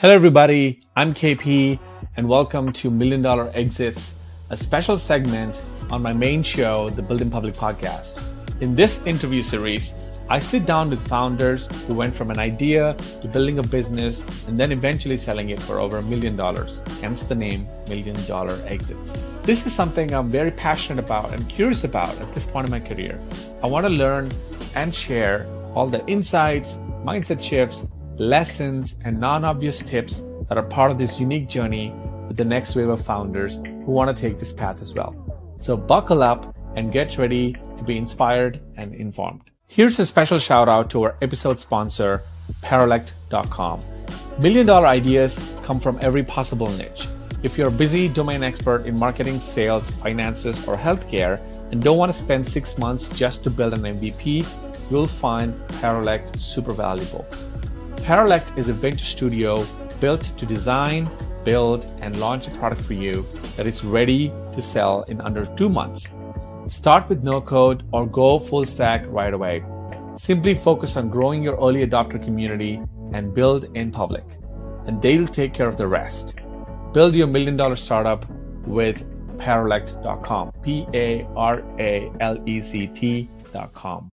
Hello, everybody. I'm KP, and welcome to Million Dollar Exits, a special segment on my main show, the Build In Public podcast. In this interview series, I sit down with founders who went from an idea to building a business and then eventually selling it for over a million dollars, hence the name Million Dollar Exits. This is something I'm very passionate about and curious about at this point in my career. I want to learn and share all the insights, mindset shifts, lessons, and non obvious tips that are part of this unique journey with the next wave of founders who want to take this path as well. So buckle up and get ready to be inspired and informed. Here's a special shout out to our episode sponsor, Paralect.com. Million dollar ideas come from every possible niche. If you're a busy domain expert in marketing, sales, finances, or healthcare and don't want to spend six months just to build an MVP, you'll find Paralect super valuable. Paralect is a venture studio built to design, build, and launch a product for you that is ready to sell in under two months. Start with no code or go full stack right away. Simply focus on growing your early adopter community and build in public, and they'll take care of the rest. Build your million dollar startup with paralect.com. P A R A L E C T.com.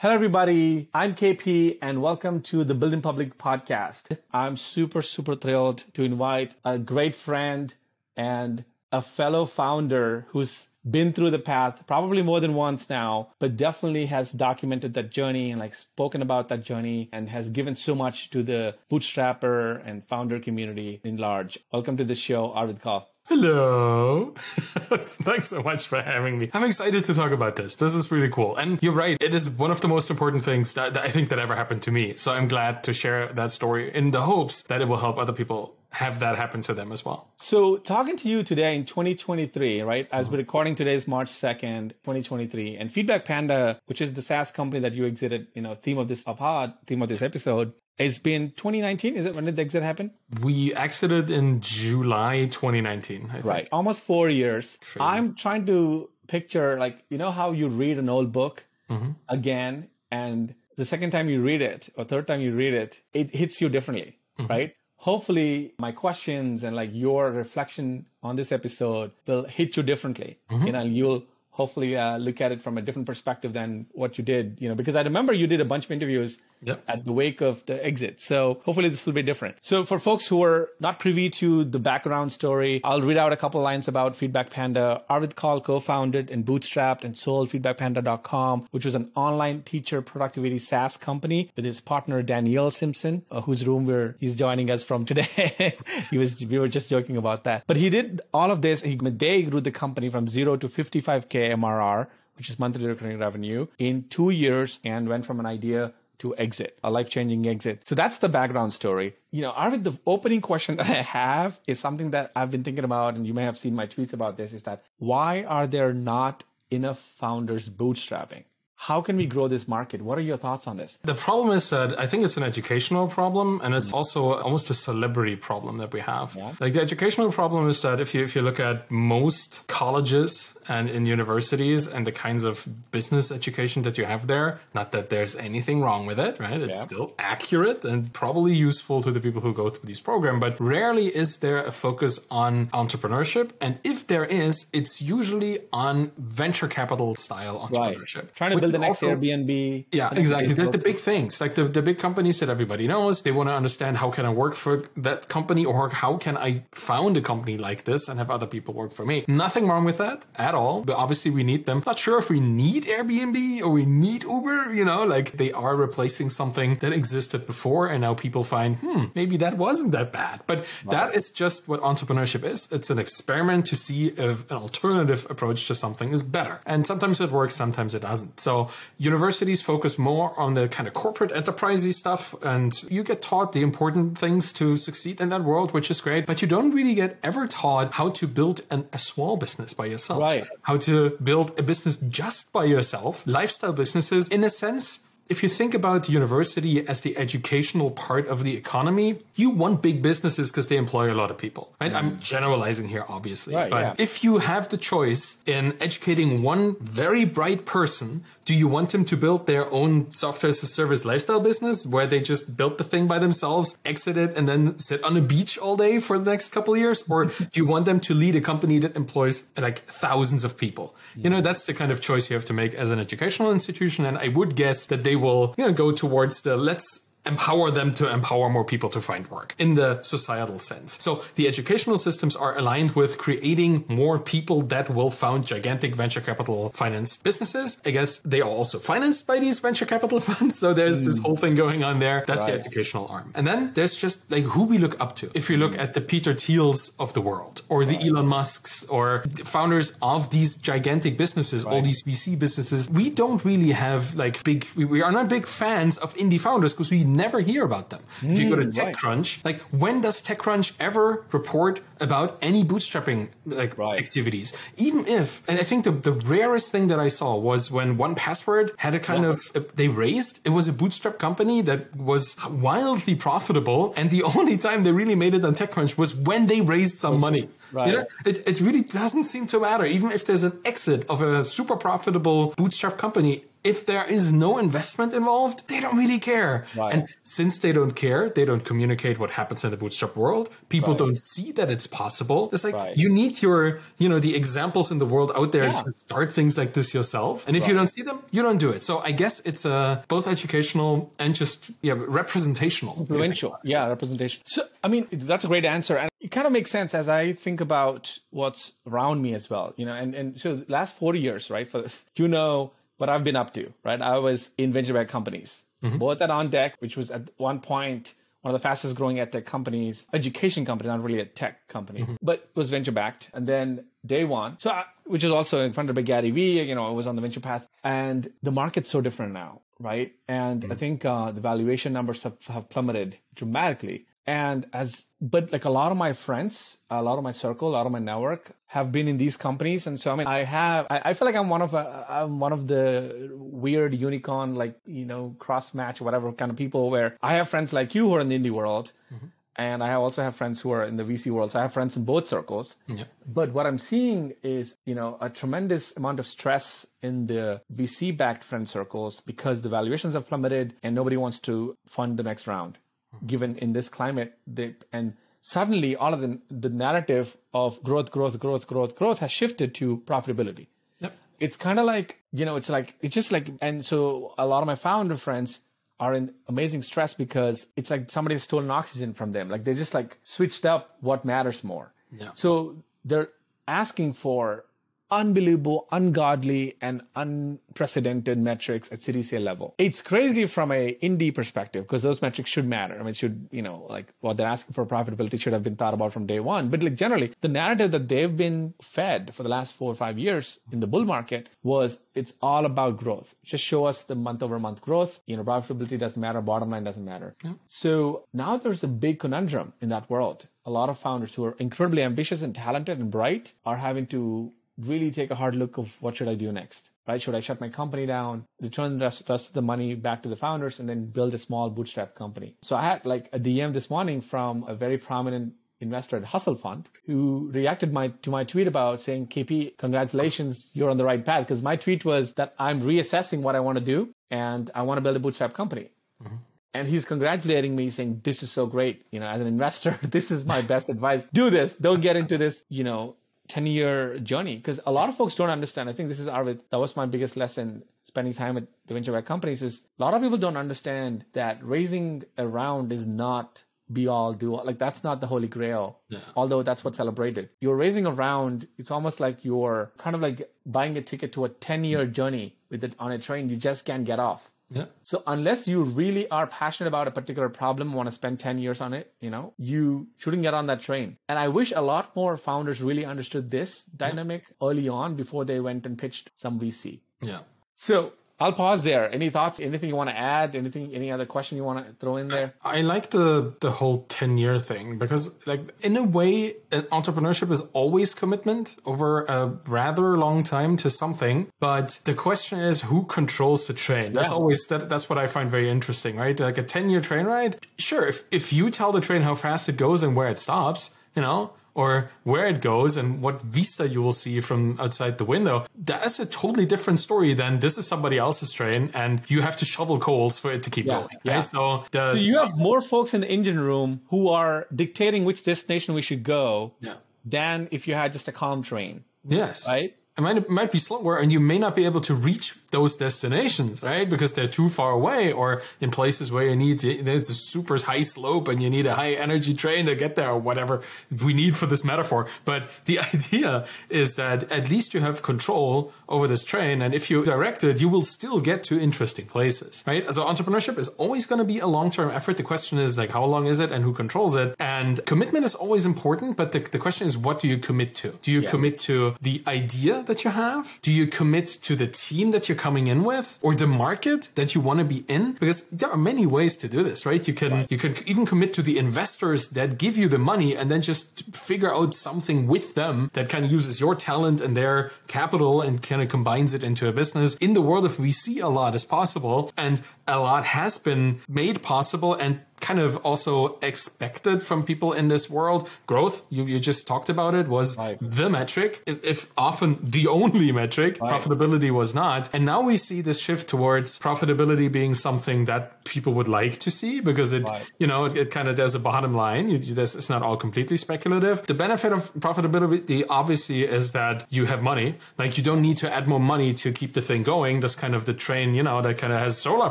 Hello, everybody. I'm KP and welcome to the Build In Public podcast. I'm super, super thrilled to invite a great friend and a fellow founder who's been through the path probably more than once now, but definitely has documented that journey and like spoken about that journey and has given so much to the bootstrapper and founder community in large. Welcome to the show, Arvid Kahl. Hello. Thanks so much for having me. I'm excited to talk about this. This is really cool. And you're right. It is one of the most important things that, that I think that ever happened to me. So I'm glad to share that story in the hopes that it will help other people have that happen to them as well. So, talking to you today in 2023, right? As we're recording today is March 2nd, 2023, and Feedback Panda, which is the SaaS company that you exited, you know, theme of this pod, theme of this episode, it's been 2019. Is it when did the exit happen? We exited in July 2019. Right, almost four years. Crazy. I'm trying to picture like you know how you read an old book mm-hmm. again, and the second time you read it or third time you read it, it hits you differently, mm-hmm. right? Hopefully, my questions and like your reflection on this episode will hit you differently. Mm-hmm. You know, you'll hopefully uh, look at it from a different perspective than what you did you know because i remember you did a bunch of interviews yep. at the wake of the exit. So hopefully this will be different. So for folks who are not privy to the background story i'll read out a couple lines about feedback panda. Arvid Kahl co-founded and bootstrapped and sold feedbackpanda.com which was an online teacher productivity saas company with his partner danielle simpson uh, whose room we're he's joining us from today. He was we were just joking about that. But he did all of this. He they grew the company from zero to 55k MRR, which is monthly recurring revenue, in two years and went from an idea to exit, a life changing exit. So that's the background story. You know, Arvid, the opening question that I have is something that I've been thinking about, and you may have seen my tweets about this is that why are there not enough founders bootstrapping? How can we grow this market? What are your thoughts on this? The problem is that I think it's an educational problem and it's also almost a celebrity problem that we have. Yeah. Like the educational problem is that if you if you look at most colleges and in universities and the kinds of business education that you have there, not that there's anything wrong with it, right? It's yeah. still accurate and probably useful to the people who go through these programs, but rarely is there a focus on entrepreneurship. And if there is, it's usually on venture capital style entrepreneurship. Right. Trying to build the next also, Airbnb. Yeah, exactly. The, the, big things, like the, the big companies that everybody knows, they want to understand how can I work for that company or how can I found a company like this and have other people work for me. Nothing wrong with that at all, but obviously we need them. Not sure if we need Airbnb or we need Uber, you know, like they are replacing something that existed before and now people find, hmm, maybe that wasn't that bad. But that is just what entrepreneurship is. It's an experiment to see if an alternative approach to something is better. And sometimes it works, sometimes it doesn't. So universities focus more on the kind of corporate enterprisey stuff, and you get taught the important things to succeed in that world, which is great. But you don't really get ever taught how to build an, a small business by yourself, right? How to build a business just by yourself. Lifestyle businesses, in a sense, if you think about university as the educational part of the economy, you want big businesses because they employ a lot of people. Right? I'm mm. generalizing here, obviously. Right, but yeah. if you have the choice in educating one very bright person, do you want them to build their own software as a service lifestyle business where they just build the thing by themselves, exit it, and then sit on a beach all day for the next couple of years? Or do you want them to lead a company that employs like thousands of people? You mm. know, that's the kind of choice you have to make as an educational institution. And I would guess that they will, you know, go towards the let's empower them to empower more people to find work in the societal sense. So the educational systems are aligned with creating more people that will found gigantic venture capital financed businesses. I guess they are also financed by these venture capital funds. So there's this hmm. whole thing going on there. That's the educational arm. And then there's just like who we look up to. If you look hmm. at the Peter Thiels of the world or the Elon Musks or founders of these gigantic businesses, all these VC businesses, we don't really have like big, we, we are not big fans of indie founders because we never hear about them. if you go to Mm, right. TechCrunch, like when does TechCrunch ever report about any bootstrapping like Right. activities? Even if, and I think the, the rarest thing that I saw was when 1Password had a kind of, uh, they raised, it was a bootstrap company that was wildly profitable. And the only time they really made it on TechCrunch was when they raised some money. Right. You know, it, it really doesn't seem to matter. Even if there's an exit of a super profitable bootstrap company, if there is no investment involved, they don't really care. Right. And since they don't care, they don't communicate what happens in the bootstrap world. People Right. don't see that it's possible. It's like Right. you need your, you know, the examples in the world out there Yeah. to start things like this yourself. And if you don't see them, you don't do it. So I guess it's uh, both educational and just yeah representational. if you think influential yeah representation so i mean that's a great answer and it kind of makes sense as i think about what's around me as well you know and and so the last 40 years right for you know what i've been up to right i was in venture backed companies mm-hmm. both at on deck which was at one point one of the fastest growing ed tech companies, education company, not really a tech company, mm-hmm. but was venture backed. And then day one, so I, which is also in front of by Gary Vee, you know, I was on the venture path. And the market's so different now, right? And mm-hmm. I think uh, the valuation numbers have, have plummeted dramatically. And as, but like a lot of my friends, a lot of my circle, a lot of my network have been in these companies. And so, I mean, I have, I, I feel like I'm one of, a, I'm one of the weird unicorn, like, you know, cross match, whatever kind of people where I have friends like you who are in the indie world. Mm-hmm. And I also have friends who are in the VC world. So I have friends in both circles. yeah. But what I'm seeing is, you know, a tremendous amount of stress in the VC backed friend circles because the valuations have plummeted and nobody wants to fund the next round Mm-hmm. given in this climate they, and suddenly all of the, the narrative of growth growth growth growth growth has shifted to profitability Yep. it's kind of like you know it's like it's just like and so a lot of my founder friends are in amazing stress because it's like somebody somebody's stolen oxygen from them like they just like switched up what matters more Yeah. so they're asking for unbelievable ungodly and unprecedented metrics at Series A level. It's crazy from a indie perspective because those metrics should matter. I mean it should you know like what they're asking for profitability should have been thought about from day one. But like generally the narrative that they've been fed for the last four or five years in the bull market was it's all about growth. Just show us the month over month growth. You know profitability doesn't matter bottom line doesn't matter. So now there's a big conundrum in that world. A lot of founders who are incredibly ambitious and talented and bright are having to really take a hard look of what should I do next, right? Should I shut my company down, return the rest, rest of the money back to the founders, and then build a small bootstrap company? So I had like a DM this morning from a very prominent investor at Hustle Fund who reacted my to my tweet about saying, KP, congratulations, you're on the right path. Because my tweet was that I'm reassessing what I want to do and I want to build a bootstrap company. Mm-hmm. And he's congratulating me saying, This is so great. You know, as an investor, this is my best advice. Do this. Don't get into this, you know, 10 year journey. Because a lot of folks don't understand. I think this is Arvid. That was my biggest lesson spending time at the venture back companies is a lot of people don't understand that raising a round is not be all do all. Like that's not the holy grail. Yeah. Although that's what's celebrated. You're raising a round. It's almost like you're kind of like buying a ticket to a 10 year mm. journey with it on a train. You just can't get off. Yeah. So unless you really are passionate about a particular problem, want to spend 10 years on it, you know, you shouldn't get on that train. And I wish a lot more founders really understood this dynamic early on before they went and pitched some VC. Yeah. So I'll pause there. Any thoughts? Anything you want to add? Anything? Any other question you want to throw in there? I like the the whole ten year thing because, like, in a way, entrepreneurship is always commitment over a rather long time to something. But the question is, who controls the train? That's Yeah. always that, that's what I find very interesting, right? Like a ten year train ride. Sure, if if you tell the train how fast it goes and where it stops, you know. Or where it goes and what vista you will see from outside the window. That's a totally different story than this is somebody else's train and you have to shovel coals for it to keep Yeah, going. yeah. Right? So the So you have more folks in the engine room who are dictating which destination we should go Yeah. than if you had just a calm train, Yes. right? It might, it might be slower and you may not be able to reach those destinations, right? Because they're too far away or in places where you need to, there's a super high slope and you need a high energy train to get there or whatever we need for this metaphor. But the idea is that at least you have control over this train. And if you direct it, you will still get to interesting places, right? So entrepreneurship is always going to be a long-term effort. The question is like, how long is it and who controls it? And commitment is always important. But the, the question is, what do you commit to? Do you commit to the idea that you have? Do you commit to the team that you're coming in with or the market that you want to be in? Because there are many ways to do this, right? You can, you can even commit to the investors that give you the money and then just figure out something with them that kind of uses your talent and their capital and kind of combines it into a business. In the world of VC, a lot is possible and a lot has been made possible and kind of also expected from people in this world. Growth, you, you just talked about it, was Right. the metric, if, if often the only metric. Profitability was not. And now we see this shift towards profitability being something that people would like to see because it, Right. you know, it, it kind of there's a bottom line. You, this, it's not all completely speculative. The benefit of profitability obviously is that you have money. Like you don't need to add more money to keep the thing going. That's kind of the train, you know, that kind of has solar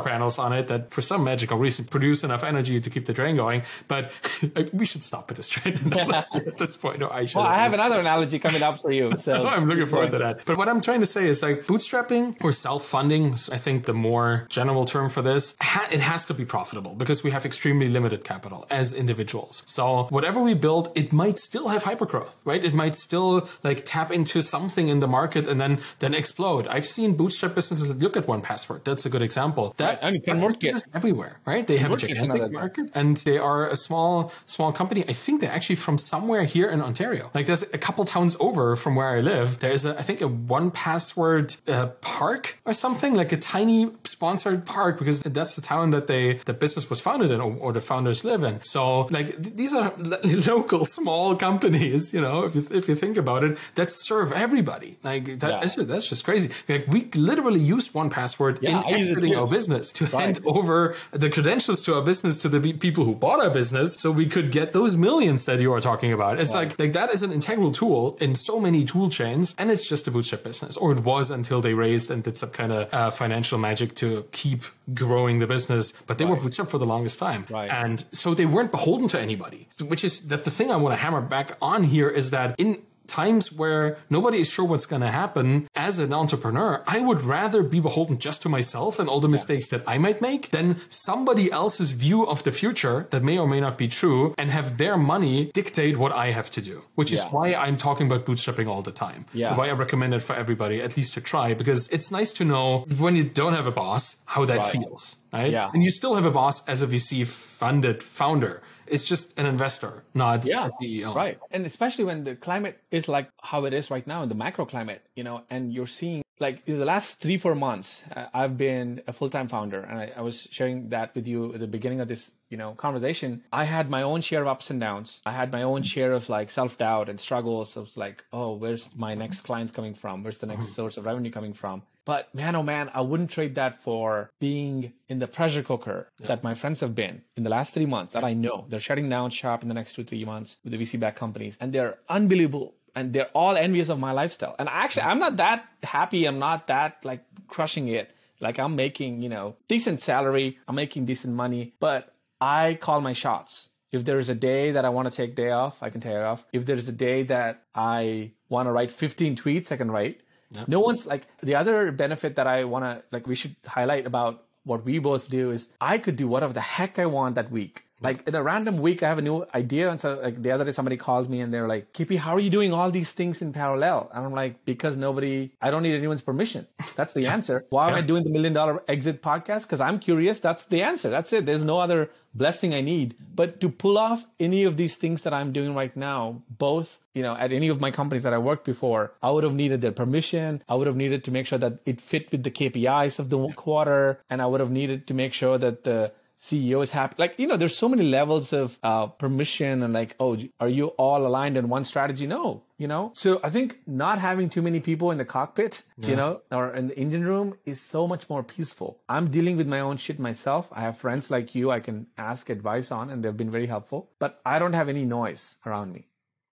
panels on it that for some magical reason produce enough energy to keep the train going. But we should stop with this train at this point. Or I should. Well, I have another analogy coming up for you. So I'm looking forward to that. But what I'm trying to say is like bootstrapping or self-funding, I think the more general term for this, it has to be profitable because we have extremely limited capital as individuals. So whatever we build, it might still have hypergrowth, right? It might still like tap into something in the market and then, then explode. I've seen bootstrap businesses look at 1Password. That's a good example. That Right, and you can work it. is everywhere, right? They have a gigantic market and they are a small, small company. I think they're actually from somewhere here in Ontario. Like there's a couple towns over from where I live. There's a, I think a 1Password uh, park or something like a tiny sponsored park because that's the town that they, the business was founded in or, or the founders live in. So like th- these are lo- local small companies, you know, if you, if you think about it, that serve everybody. Like that, Yeah. that's, just, that's just crazy. Like we literally used 1Password Yeah, in use it exiting our business to Right. hand over the credentials to our business to the pe- people who bought our business so we could get those millions that you are talking about. It's like, like that is an integral tool in so many tool chains and it's just a bootstrap business or it was until they raised and did some kind of uh, financial magic to keep growing the business. But they were Right. bootstrap for the longest time. Right. And so they weren't beholden to anybody, which is that the thing I want to hammer back on here is that in times where nobody is sure what's going to happen as an entrepreneur, I would rather be beholden just to myself and all the mistakes that I might make than somebody else's view of the future that may or may not be true and have their money dictate what I have to do, which is why I'm talking about bootstrapping all the time. Yeah. Why I recommend it for everybody, at least to try, because it's nice to know when you don't have a boss, how that Right. feels. Right. Yeah. And you still have a boss as a VC funded founder. It's just an investor, not yeah, a CEO. right. And especially when the climate is like how it is right now in the macro climate, you know, and you're seeing like in the last three four months, uh, I've been a full time founder, and I, I was sharing that with you at the beginning of this, you know, conversation. I had my own share of ups and downs. I had my own share of like self doubt and struggles. Was like, oh, where's my next clients coming from? Where's the next source of revenue coming from? But man, oh man, I wouldn't trade that for being in the pressure cooker that my friends have been in the last three months that I know. They're shutting down shop in the next two, three months with the VC backed companies and they're unbelievable and they're all envious of my lifestyle. And actually, I'm not that happy. I'm not that like crushing it. Like I'm making, you know, decent salary. I'm making decent money, but I call my shots. If there's a day that I want to take day off, I can take it off. If there's a day that I want to write 15 tweets, I can write. No one's like the other benefit that I want to like we should highlight about what we both do is I could do whatever the heck I want that week. Like in a random week, I have a new idea. And so like the other day, somebody called me and they're like, KP, how are you doing all these things in parallel? And I'm like, because nobody, I don't need anyone's permission. That's the answer. Why am I doing the million dollar exit podcast? Because I'm curious. That's the answer. That's it. There's no other blessing I need. But to pull off any of these things that I'm doing right now, both, you know, at any of my companies that I worked before, I would have needed their permission. I would have needed to make sure that it fit with the KPIs of the quarter. And I would have needed to make sure that the CEO is happy. Like, you know, there's so many levels of uh, permission and like, oh, are you all aligned in one strategy? No, you know? So I think not having too many people in the cockpit, yeah. you know, or in the engine room is so much more peaceful. I'm dealing with my own shit myself. I have friends like you I can ask advice on and they've been very helpful, but I don't have any noise around me.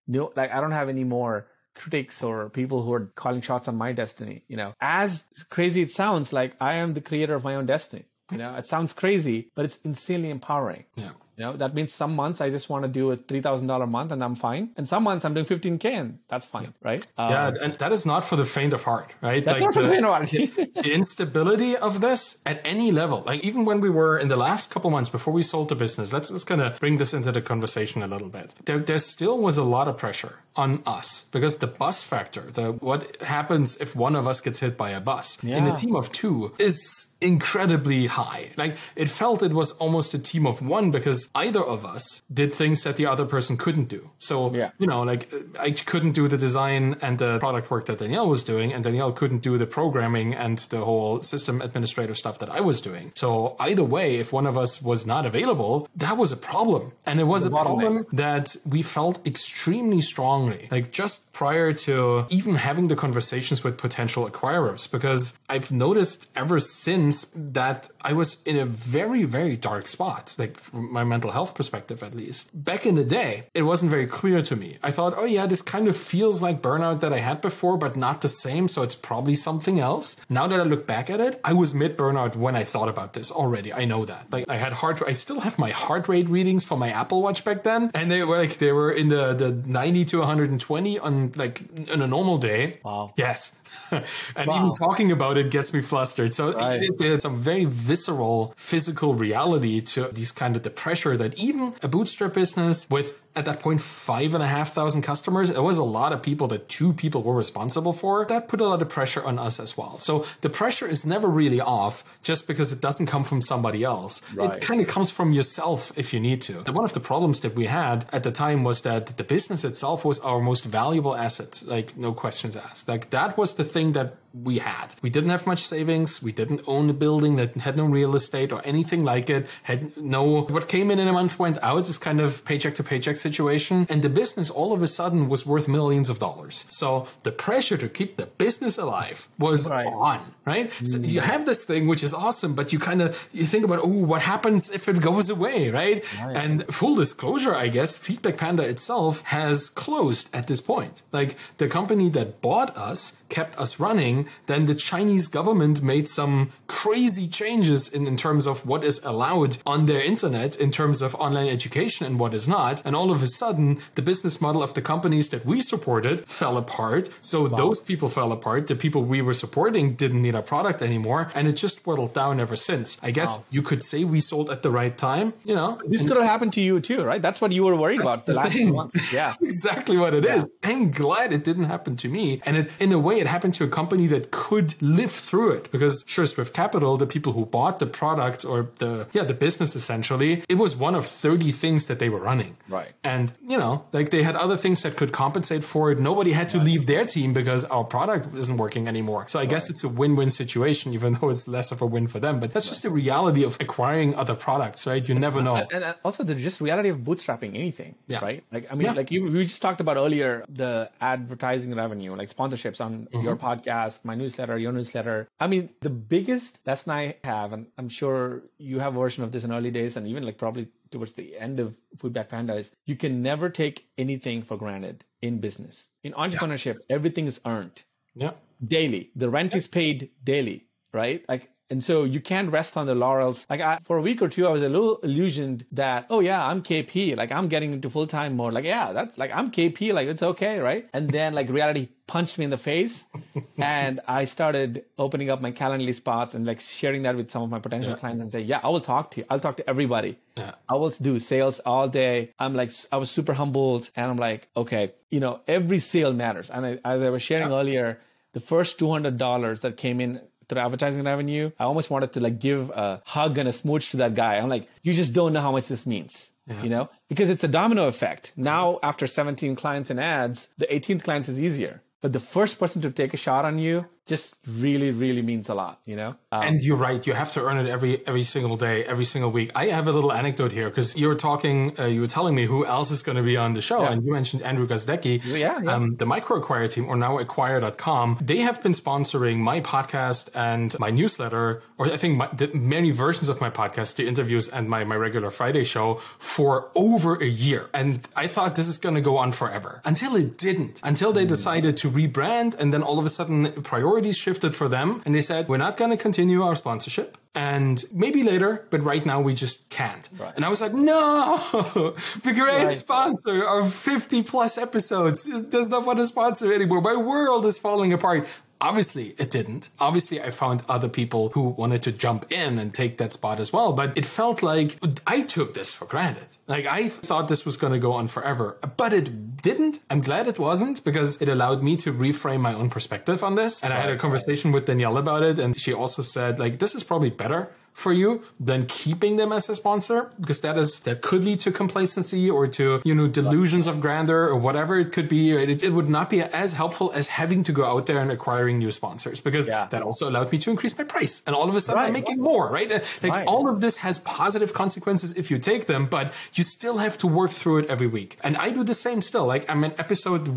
No, like I don't have any more critics or people who are calling shots on my destiny, you know. As crazy it sounds, like I am the creator of my own destiny. You know, it sounds crazy, but it's insanely empowering. Yeah. You know, that means some months I just want to do a $3,000 month and I'm fine. And some months I'm doing 15K and that's fine, right? Yeah, um, and that is not for the faint of heart, right? That's like not the, for the faint of heart. the instability of this at any level, like even when we were in the last couple months before we sold the business, let's just kind of bring this into the conversation a little bit. There, there still was a lot of pressure on us because the bus factor, the what happens if one of us gets hit by a bus yeah. in a team of two is incredibly high. Like it felt it was almost a team of one because either of us did things that the other person couldn't do. So, yeah. you know, like I couldn't do the design and the product work that Danielle was doing, and Danielle couldn't do the programming and the whole system administrative stuff that I was doing. So either way, if one of us was not available, that was a problem. And it was the a problem that we felt extremely strongly, like just prior to even having the conversations with potential acquirers, because I've noticed ever since that I was in a very, very dark spot, like from my mental health perspective, at least. Back in the day, it wasn't very clear to me. I thought, oh yeah, this kind of feels like burnout that I had before, but not the same. So it's probably something else. Now that I look back at it, I was mid burnout when I thought about this already. I know that. Like I had heart, I still have my heart rate readings for my Apple Watch back then. And they were like, they were in the, the 90 to 120 on like on a normal day. Wow. Yes. and wow. even talking about it gets me flustered. So right. it, there's a very visceral physical reality to these kind of the pressure that even a bootstrap business with at that point five and a half thousand customers. It was a lot of people that two people were responsible for. That put a lot of pressure on us as well. So the pressure is never really off just because it doesn't come from somebody else. Right. It kind of comes from yourself if you need to. One of the problems that we had at the time was that the business itself was our most valuable asset. Like no questions asked. Like that was the thing that we had. We didn't have much savings. We didn't own a building that had no real estate or anything like it. Had no, what came in in a month went out is kind of paycheck to paycheck situation. And the business all of a sudden was worth millions of dollars. So the pressure to keep the business alive was right. on, right? So you have this thing, which is awesome, but you kind of, you think about, oh, what happens if it goes away, right? right? And full disclosure, I guess, Feedback Panda itself has closed at this point. Like the company that bought us kept us running, then the Chinese government made some crazy changes in, in terms of what is allowed on their internet in terms of online education and what is not. And all of a sudden, the business model of the companies that we supported fell apart. So wow. those people fell apart. The people we were supporting didn't need our product anymore. And it just whittled down ever since. I guess wow. you could say we sold at the right time, you know. This could have happened to you too, right? That's what you were worried about the, the last few months. Yeah. exactly what it yeah. is. I'm glad it didn't happen to me. And it, in a way, it happened to a company that could live through it because SureSwift Capital, the people who bought the product or the, yeah, the business essentially, it was one of 30 things that they were running. Right. And, you know, like they had other things that could compensate for it. Nobody had to leave their team because our product isn't working anymore. So I right. guess it's a win-win situation, even though it's less of a win for them. But that's right. just the reality of acquiring other products, right? You never know. And, and also the just reality of bootstrapping anything, yeah. right? Like, I mean, yeah. like you, we just talked about earlier, the advertising revenue, like sponsorships on mm-hmm. your podcast, my newsletter, your newsletter. I mean, the biggest lesson I have, and I'm sure you have a version of this in early days and even like probably towards the end of Feedback Panda is you can never take anything for granted in business. In entrepreneurship, yeah. everything is earned. Yeah. Daily. The rent yeah. is paid daily, right? Like And so you can't rest on the laurels. Like I, for a week or two, I was a little illusioned that, oh yeah, I'm KP. Like I'm getting into full time mode. Like, yeah, that's like, I'm KP. Like it's okay. Right. And then like reality punched me in the face and I started opening up my Calendly spots and like sharing that with some of my potential yeah. clients and say, yeah, I will talk to you. I'll talk to everybody. Yeah. I will do sales all day. I'm like, I was super humbled and I'm like, okay, you know, every sale matters. And I, as I was sharing yeah. earlier, the first $200 that came in through advertising revenue, I almost wanted to like give a hug and a smooch to that guy. I'm like, you just don't know how much this means. Yeah. You know, because it's a domino effect. Now, after 17 clients and ads, the 18th client is easier. But the first person to take a shot on you just really, really means a lot, you know? Um, and you're right. You have to earn it every, every single day, every single week. I have a little anecdote here because you were talking, uh, you were telling me who else is going to be on the show. Yeah. And you mentioned Andrew Gazdecki. Yeah, yeah. Um, the MicroAcquire team or now acquire.com. They have been sponsoring my podcast and my newsletter, or I think my, the, many versions of my podcast, the interviews and my, my regular Friday show for over a year. And I thought this is going to go on forever until it didn't, until they mm. decided to rebrand. And then all of a sudden priority priorities shifted for them and they said, we're not going to continue our sponsorship and maybe later, but right now we just can't. Right. And I was like, no, the great right. sponsor of 50 plus episodes does not want to sponsor anymore. My world is falling apart. Obviously, it didn't. Obviously, I found other people who wanted to jump in and take that spot as well. But it felt like I took this for granted. Like I thought this was going to go on forever, but it didn't. I'm glad it wasn't because it allowed me to reframe my own perspective on this. And I had a conversation with Danielle about it. And she also said, like, this is probably better for you than keeping them as a sponsor because that is that could lead to complacency or to you know delusions of grandeur or whatever it could be. It, it would not be as helpful as having to go out there and acquiring new sponsors because yeah. that also allowed me to increase my price. And all of a sudden right, i'm making more right? Uh, like right. all of this has positive consequences if you take them but you still have to work through it every week. And i do the same still. Like i'm in episode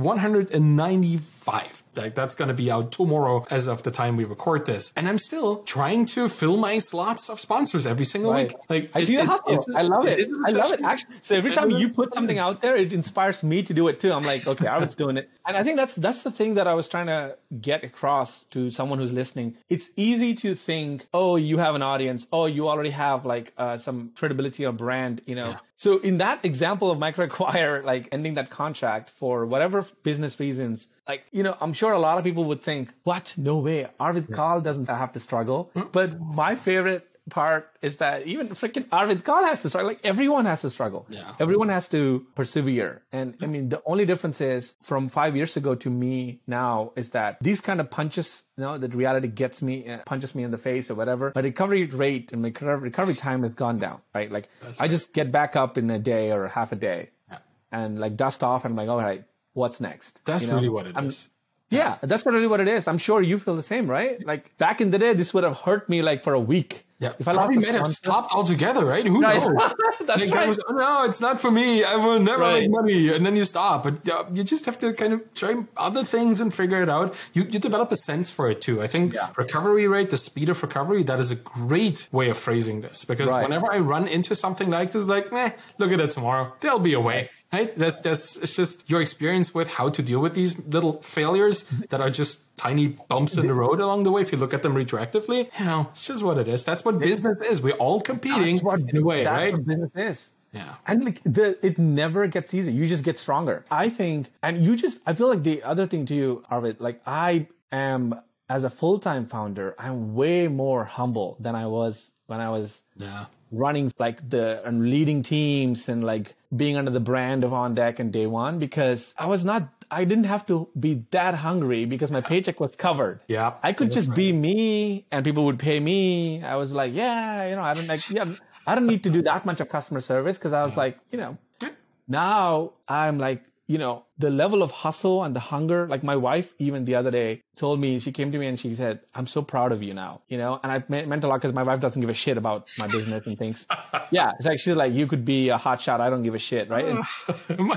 195 like that's going to be out tomorrow as of the time we record this and i'm still trying to fill my slots of sponsors every single right. week. Like I see the hustle. I love it. I love it. Actually, so every time you put something out there, it inspires me to do it too. I'm like, okay, I was doing it, and I think that's that's the thing that I was trying to get across to someone who's listening. It's easy to think, oh, you have an audience. Oh, you already have like uh, some credibility or brand, you know. Yeah. So in that example of MicroAcquire, like ending that contract for whatever business reasons, like, you know, I'm sure a lot of people would think, what? No way. Arvid yeah. Kahl doesn't have to struggle. Mm-hmm. But my favorite part is that even freaking Arvid Kahl has to struggle. Like everyone has to struggle. Yeah. Everyone has to persevere. And I mean, the only difference is from five years ago to me now is that these kind of punches, you know, that reality gets me, uh, punches me in the face or whatever. My recovery rate and my recovery time has gone down, right? Like That's I right. just get back up in a day or half a day yeah. and like dust off and I'm like, all right, what's next? That's you know? really what it I'm, is. Yeah, that's really what it is. I'm sure you feel the same, right? Like back in the day, this would have hurt me like for a week. Yeah, if I probably might have stopped altogether, right? Who right. knows? That's like, right. Was, oh, no, it's not for me. I will never right. make money, and then you stop. But uh, you just have to kind of try other things and figure it out. You you develop a sense for it too. I think yeah. recovery rate, the speed of recovery, that is a great way of phrasing this. Because right. whenever I run into something like this, like, eh, look at it tomorrow. There'll be a way right? That's that's it's just your experience with how to deal with these little failures that are just tiny bumps in the road along the way. If you look at them retroactively, you know, it's just what it is. That's what business is. We're all competing in a way, right? business is. Yeah. And like the, it never gets easier. You just get stronger. I think, and you just, I feel like the other thing to you, Arvid, like I am as a full-time founder, I'm way more humble than I was when I was yeah. Running like the and leading teams and like being under the brand of On Deck and Day One because I was not I didn't have to be that hungry because my paycheck was covered. Yeah. I could just right. be me and people would pay me. I was like, yeah, you know, I don't like, yeah, I don't need to do that much of customer service because I was like, you know, now I'm like, you know, the level of hustle and the hunger, like my wife, even the other day told me, she came to me and she said, I'm so proud of you now, you know, and I meant a lot because my wife doesn't give a shit about my business and things. yeah. It's like, she's like, you could be a hot shot. I don't give a shit. Right. And, and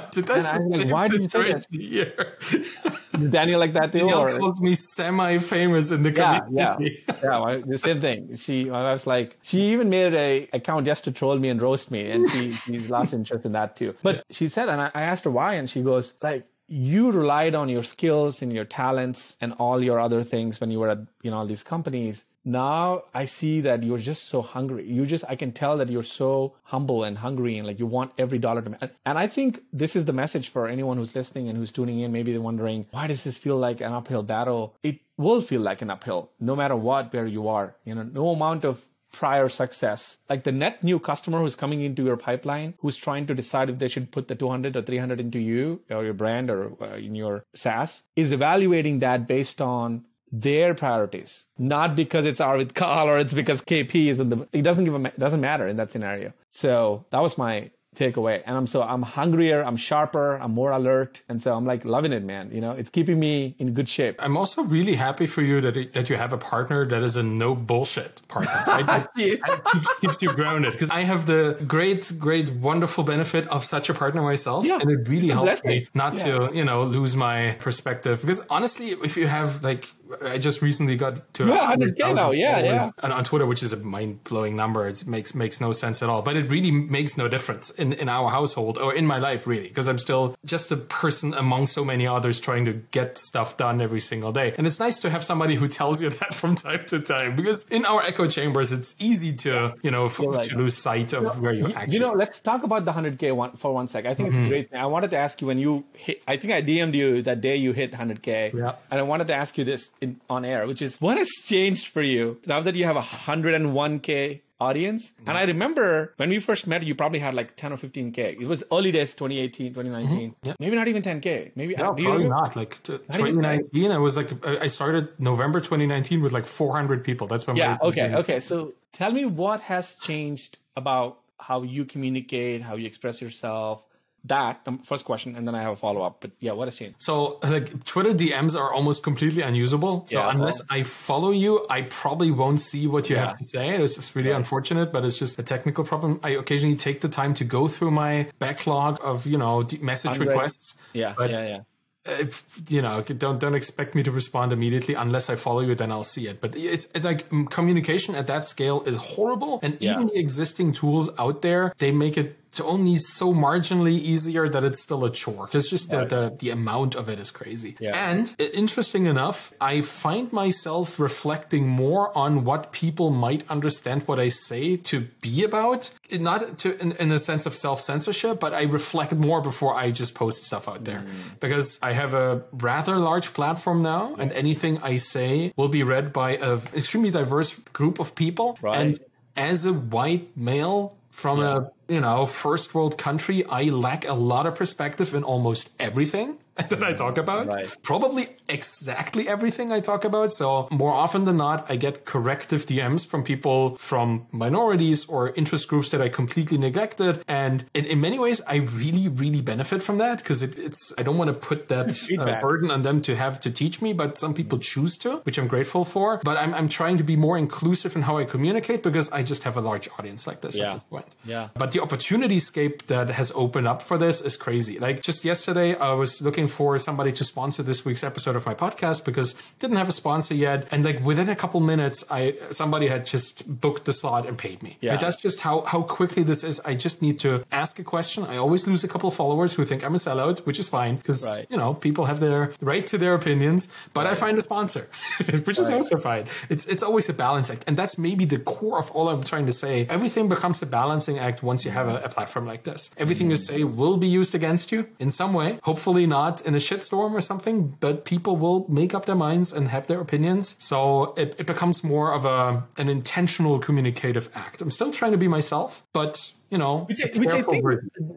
I was like, why did you say that? Danielle like that too? Danielle or? calls me semi-famous in the community. Yeah. Yeah. yeah the same thing. She, my wife's like, she even made a account just to troll me and roast me. And she, she's lost interest in that too. But she said, and I, I asked her why, and she goes like, you relied on your skills and your talents and all your other things when you were at you know all these companies now I see that you're just so hungry. You just, I can tell that you're so humble and hungry and like you want every dollar to, and I think this is the message for anyone who's listening and who's tuning in. Maybe they're wondering, why does this feel like an uphill battle? It will feel like an uphill no matter what, where you are. You know, no amount of prior success, like the net new customer who's coming into your pipeline, who's trying to decide if they should put the 200 or 300 into you or your brand or uh, in your SaaS, is evaluating that based on their priorities, not because it's Arvid Kahl or it's because KP is in the. It doesn't give a doesn't matter in that scenario. So that was my takeaway. And I'm so I'm hungrier, I'm sharper, I'm more alert, and so I'm like loving it, man. You know, it's keeping me in good shape. I'm also really happy for you that it, that you have a partner that is a no bullshit partner. That, that keeps, keeps, you grounded because I have the great, great, wonderful benefit of such a partner myself, yeah. and it really helps me not yeah. to you know lose my perspective. Because honestly, if you have like I just recently got to yeah, 100k now. Yeah, yeah. On, on Twitter, which is a mind blowing number. It makes makes no sense at all. But it really makes no difference in, in our household or in my life, really, because I'm still just a person among so many others trying to get stuff done every single day. And it's nice to have somebody who tells you that from time to time, because in our echo chambers, it's easy to you know f- right. to lose sight of you know, where you, actually. You know, let's talk about the 100k one for one sec. I think mm-hmm. it's great. I wanted to ask you when you hit. I think I DM'd you that day you hit 100k. Yeah. And I wanted to ask you this in, on air, which is what has changed for you now that you have a 101k audience. And I remember when we first met, you probably had like 10 or 15K. It was early days, 2018, 2019. Mm-hmm. Yeah. Maybe not even 10K. Maybe no, probably not. Like t- 2019, I was like, I started November 2019 with like 400 people. That's when Yeah. Okay. Okay. So tell me what has changed about how you communicate, how you express yourself, that um, first question and then i have a follow-up but yeah what has changed so like twitter dms are almost completely unusable so yeah, unless well, i follow you i probably won't see what you yeah. have to say it's just really right. unfortunate but it's just a technical problem i occasionally take the time to go through my backlog of you know message requests yeah yeah yeah if, you know, don't don't expect me to respond immediately unless I follow you. Then I'll see it. But it's it's like mm, communication at that scale is horrible, and yeah. even the existing tools out there they make it only so marginally easier that it's still a chore because just the, the, the amount of it is crazy. Yeah. And interesting enough, I find myself reflecting more on what people might understand what I say to be about, not to in, in a sense of self censorship, but I reflect more before I just post stuff out there mm. because I have a rather large platform now, and anything I say will be read by an extremely diverse group of people. Right. And as a white male from yeah. a you know first world country i lack a lot of perspective in almost everything that I talk about. Right. Probably exactly everything I talk about. So more often than not, I get corrective DMs from people from minorities or interest groups that I completely neglected. And in, in many ways, I really, really benefit from that because it, it's, I don't want to put that uh, burden on them to have to teach me, but some people choose to, which I'm grateful for. But I'm, I'm trying to be more inclusive in how I communicate because I just have a large audience like this yeah. at this point. Yeah. But the opportunity scape that has opened up for this is crazy. Like just yesterday, I was looking looking for somebody to sponsor this week's episode of my podcast because didn't have a sponsor yet. And like within a couple minutes, I somebody had just booked the slot and paid me. Yeah. that's just how how quickly this is. I just need to ask a question. I always lose a couple of followers who think I'm a sellout, which is fine because right. you know people have their right to their opinions. But right. I find a sponsor, which is right. also fine. It's it's always a balance act, and that's maybe the core of all I'm trying to say. Everything becomes a balancing act once you have a, a platform like this. Everything you mm-hmm. say will be used against you in some way. Hopefully not not in a shitstorm or something, but people will make up their minds and have their opinions. So it, it becomes more of a an intentional communicative act. I'm still trying to be myself, but you know, which, which I think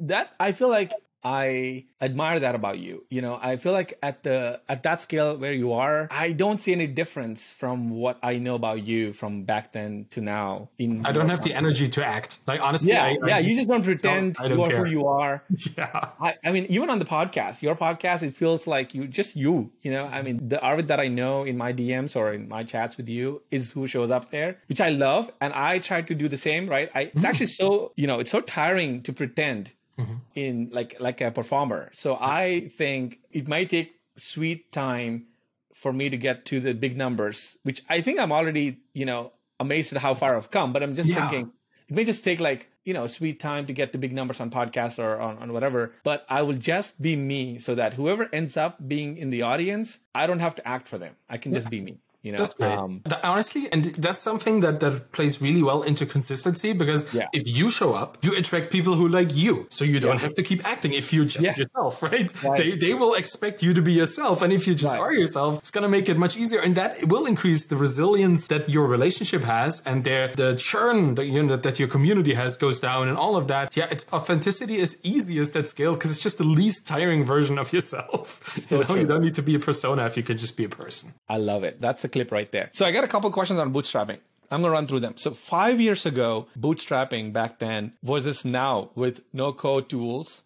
that I feel like I admire that about you. You know, I feel like at the at that scale where you are, I don't see any difference from what I know about you from back then to now. In I don't have the energy to act. Like honestly, yeah, I, yeah. I you just don't pretend don't, don't you are who you are. Yeah. I, I mean, even on the podcast, your podcast, it feels like you just you. You know, I mean, the Arvid that I know in my DMs or in my chats with you is who shows up there, which I love, and I try to do the same. Right? I, it's mm. actually so you know, it's so tiring to pretend mm-hmm. in like like a performer. So I think it might take sweet time for me to get to the big numbers, which I think I'm already, you know, amazed at how far I've come. But I'm just yeah. thinking it may just take like, you know, sweet time to get to big numbers on podcasts or on, on whatever. But I will just be me so that whoever ends up being in the audience, I don't have to act for them. I can yeah. just be me You know, That's great. Um, Th- honestly, and that's something that, that plays really well into consistency because Yeah. if you show up, you attract people who like you. So you don't Yeah. have to keep acting if you're just Yeah. yourself, right? Right. They, they will expect you to be yourself. And if you just Right. are yourself, it's going to make it much easier. And that will increase the resilience that your relationship has and their, the churn that, you know, that, that your community has goes down and all of that. Yeah, it's authenticity is easiest at scale because it's just the least tiring version of yourself. So you know, true. you don't need to be a persona if you can just be a person. I love it. That's the clip right there. So I got a couple questions on bootstrapping. I'm going to run through them. So five years ago, bootstrapping back then was versus now with no code tools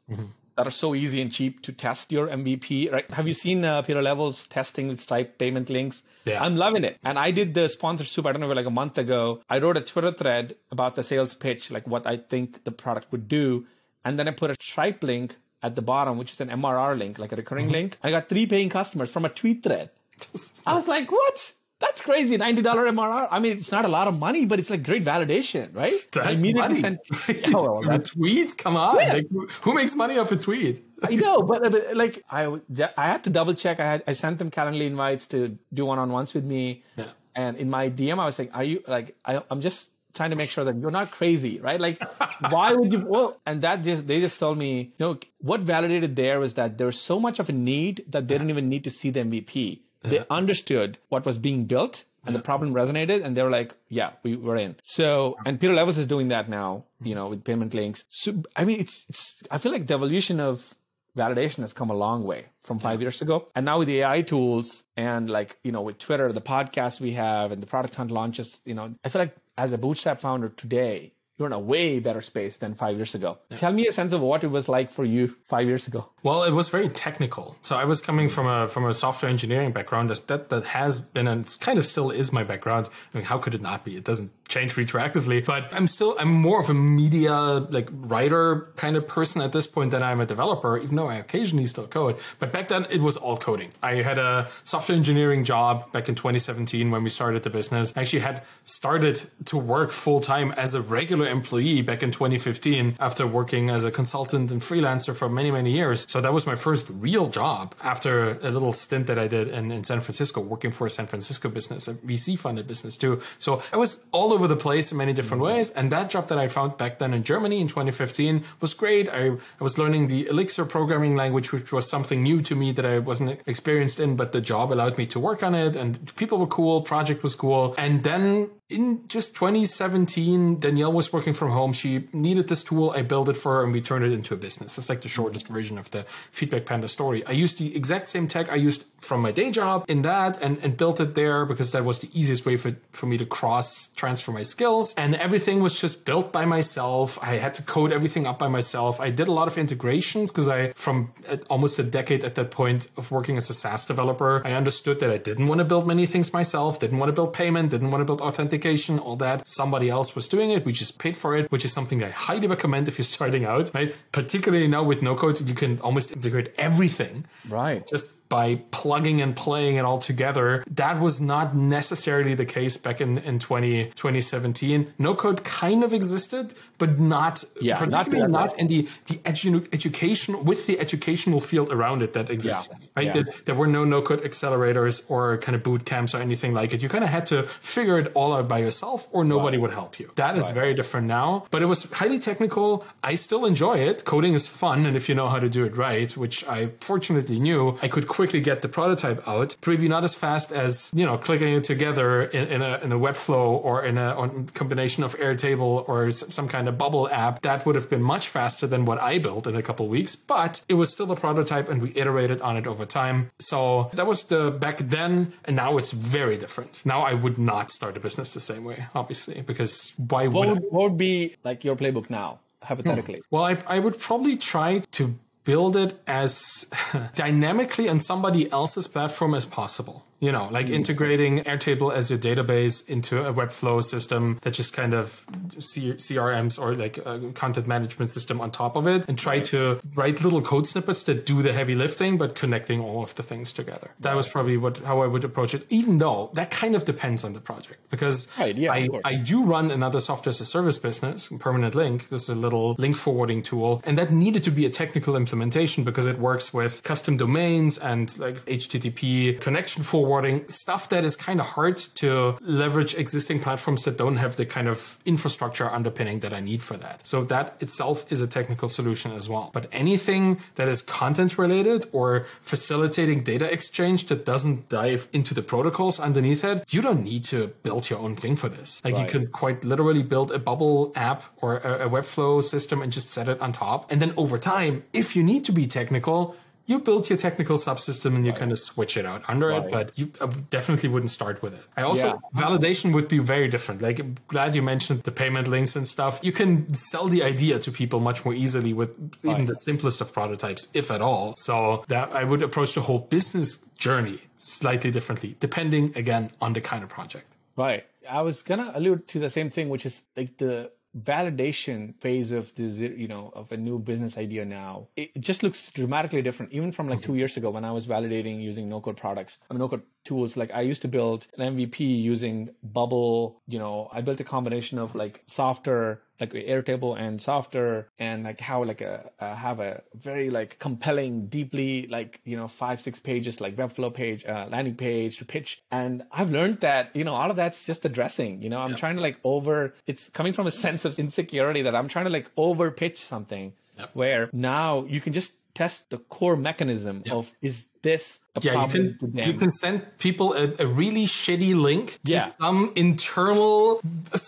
that are so easy and cheap to test your MVP, right? Have you seen uh, Pieter Levels testing with Stripe payment links? Yeah. I'm loving it. And I did the sponsor soup, I don't know, like a month ago. I wrote a Twitter thread about the sales pitch, like what I think the product would do. And then I put a Stripe link at the bottom, which is an MRR link, like a recurring link. I got three paying customers from a tweet thread. I was like, what? That's crazy. $90 MRR. I mean, it's not a lot of money, but it's like great validation, right? I That's immediately money. sent- Right? Well, tweet? Come on. Yeah. Like, who, makes money off a tweet? I know, but, but like I, I had to double check. I had, I sent them Calendly invites to do one on ones with me. Yeah. And in my DM, I was like, are you like, I, I'm just trying to make sure that you're not crazy, right? Like, why would you? Well, and that just, they just told me, you know, what validated there was that there's so much of a need that they didn't even need to see the MVP. They uh-huh. understood what was being built and the uh-huh. problem resonated and they were like, yeah, we were in. So, uh-huh. and Pieter Levels is doing that now, you know, with payment links. So, I mean, it's, it's, I feel like the evolution of validation has come a long way from five years ago. And now with the AI tools and like, you know, with Twitter, the podcast we have and the product hunt launches, you know, I feel like as a bootstrap founder today, you're in a way better space than five years ago. Tell me a sense of what it was like for you five years ago. Well, it was very technical. So I was coming from a from a software engineering background. That that, that has been and kind of still is my background. I mean, how could it not be? It doesn't change retroactively. But I'm still I'm more of a media like writer kind of person at this point than I'm a developer. Even though I occasionally still code. But back then it was all coding. I had a software engineering job back in 2017 when we started the business. I actually had started to work full time as a regular employee back in 2015 after working as a consultant and freelancer for many many years. So that was my first real job after a little stint that I did in, in San Francisco, working for a San Francisco business, a VC funded business too. So I was all over the place in many different mm-hmm. ways. And that job that I found back then in Germany in 2015 was great. I, I was learning the Elixir programming language, which was something new to me that I wasn't experienced in, but the job allowed me to work on it and people were cool, project was cool. And then in just 2017, Danielle was working from home. She needed this tool. I built it for her and we turned it into a business. It's like the shortest version of the FeedbackPanda story. I used the exact same tech I used from my day job in that and, and built it there because that was the easiest way for, for me to cross transfer my skills. And everything was just built by myself. I had to code everything up by myself. I did a lot of integrations because I, from uh, almost a decade at that point of working as a SaaS developer, I understood that I didn't want to build many things myself, didn't want to build payment, didn't want to build authentication, all that. Somebody else was doing it. We just paid for it, which is something I highly recommend if you're starting out, right? Particularly now with no code, you can almost integrate everything Right. just by plugging and playing it all together. That was not necessarily the case back in, in 20, 2017. No code kind of existed, but not, Yeah, particularly that not, in the, the edu- education, with the educational field around it that existed. Yeah, Right? yeah. There, there were no no code accelerators or kind of boot camps or anything like it. You kind of had to figure it all out by yourself or nobody would help you. That is very different now, but it was highly technical. I still enjoy it. Coding is fun. And if you know how to do it right, which I fortunately knew, I could quickly get the prototype out. Maybe not as fast as, you know, clicking it together in, in a, in a Webflow or in a on combination of Airtable or some kind of bubble app. That would have been much faster than what I built in a couple weeks, but it was still a prototype and we iterated on it over time. So that was the back then. And now it's very different. Now I would not start a business the same way, obviously, because why would What would, what would be like your playbook now, hmm. hypothetically? Well, I, I would probably try to build it as dynamically on somebody else's platform as possible. You know, like mm-hmm. integrating Airtable as your database into a Webflow system that just kind of C- CRMs or like a content management system on top of it and try to write little code snippets that do the heavy lifting, but connecting all of the things together. That was probably what, how I would approach it, even though that kind of depends on the project because Right, yeah, I. I do run another software as a service business, Permanent Link. This is a little link forwarding tool, and that needed to be a technical implementation implementation because it works with custom domains and like HTTP connection forwarding, stuff that is kind of hard to leverage existing platforms that don't have the kind of infrastructure underpinning that I need for that. So that itself is a technical solution as well. But anything that is content related or facilitating data exchange that doesn't dive into the protocols underneath it, you don't need to build your own thing for this. Like right. you could quite literally build a bubble app or a, a Webflow system and just set it on top. And then over time, if you need to be technical, you build your technical subsystem and you right. kind of switch it out under right. it, but you uh, definitely wouldn't start with it. I also, yeah. validation would be very different. Like, I'm glad you mentioned the payment links and stuff. You can sell the idea to people much more easily with even right. the simplest of prototypes, if at all. So that I would approach the whole business journey slightly differently, depending again on the kind of project. Right. I was gonna allude to the same thing, which is like the validation phase of this you know of a new business idea now it just looks dramatically different. Even from like two years ago when i was validating using no code products i mean no code tools like i used to build an mvp using bubble you know i built a combination of like Softr like Airtable and Softr and like how like a, uh, have a very like compelling, deeply like you know five six pages like Webflow page, uh, landing page to pitch. And I've learned that you know all of that's just the dressing. You know, I'm trying to like over. It's coming from a sense of insecurity that I'm trying to like over pitch something. Yep. Where now you can just test the core mechanism yep. of is this a yeah, you can you can send people a, a really shitty link to yeah. some internal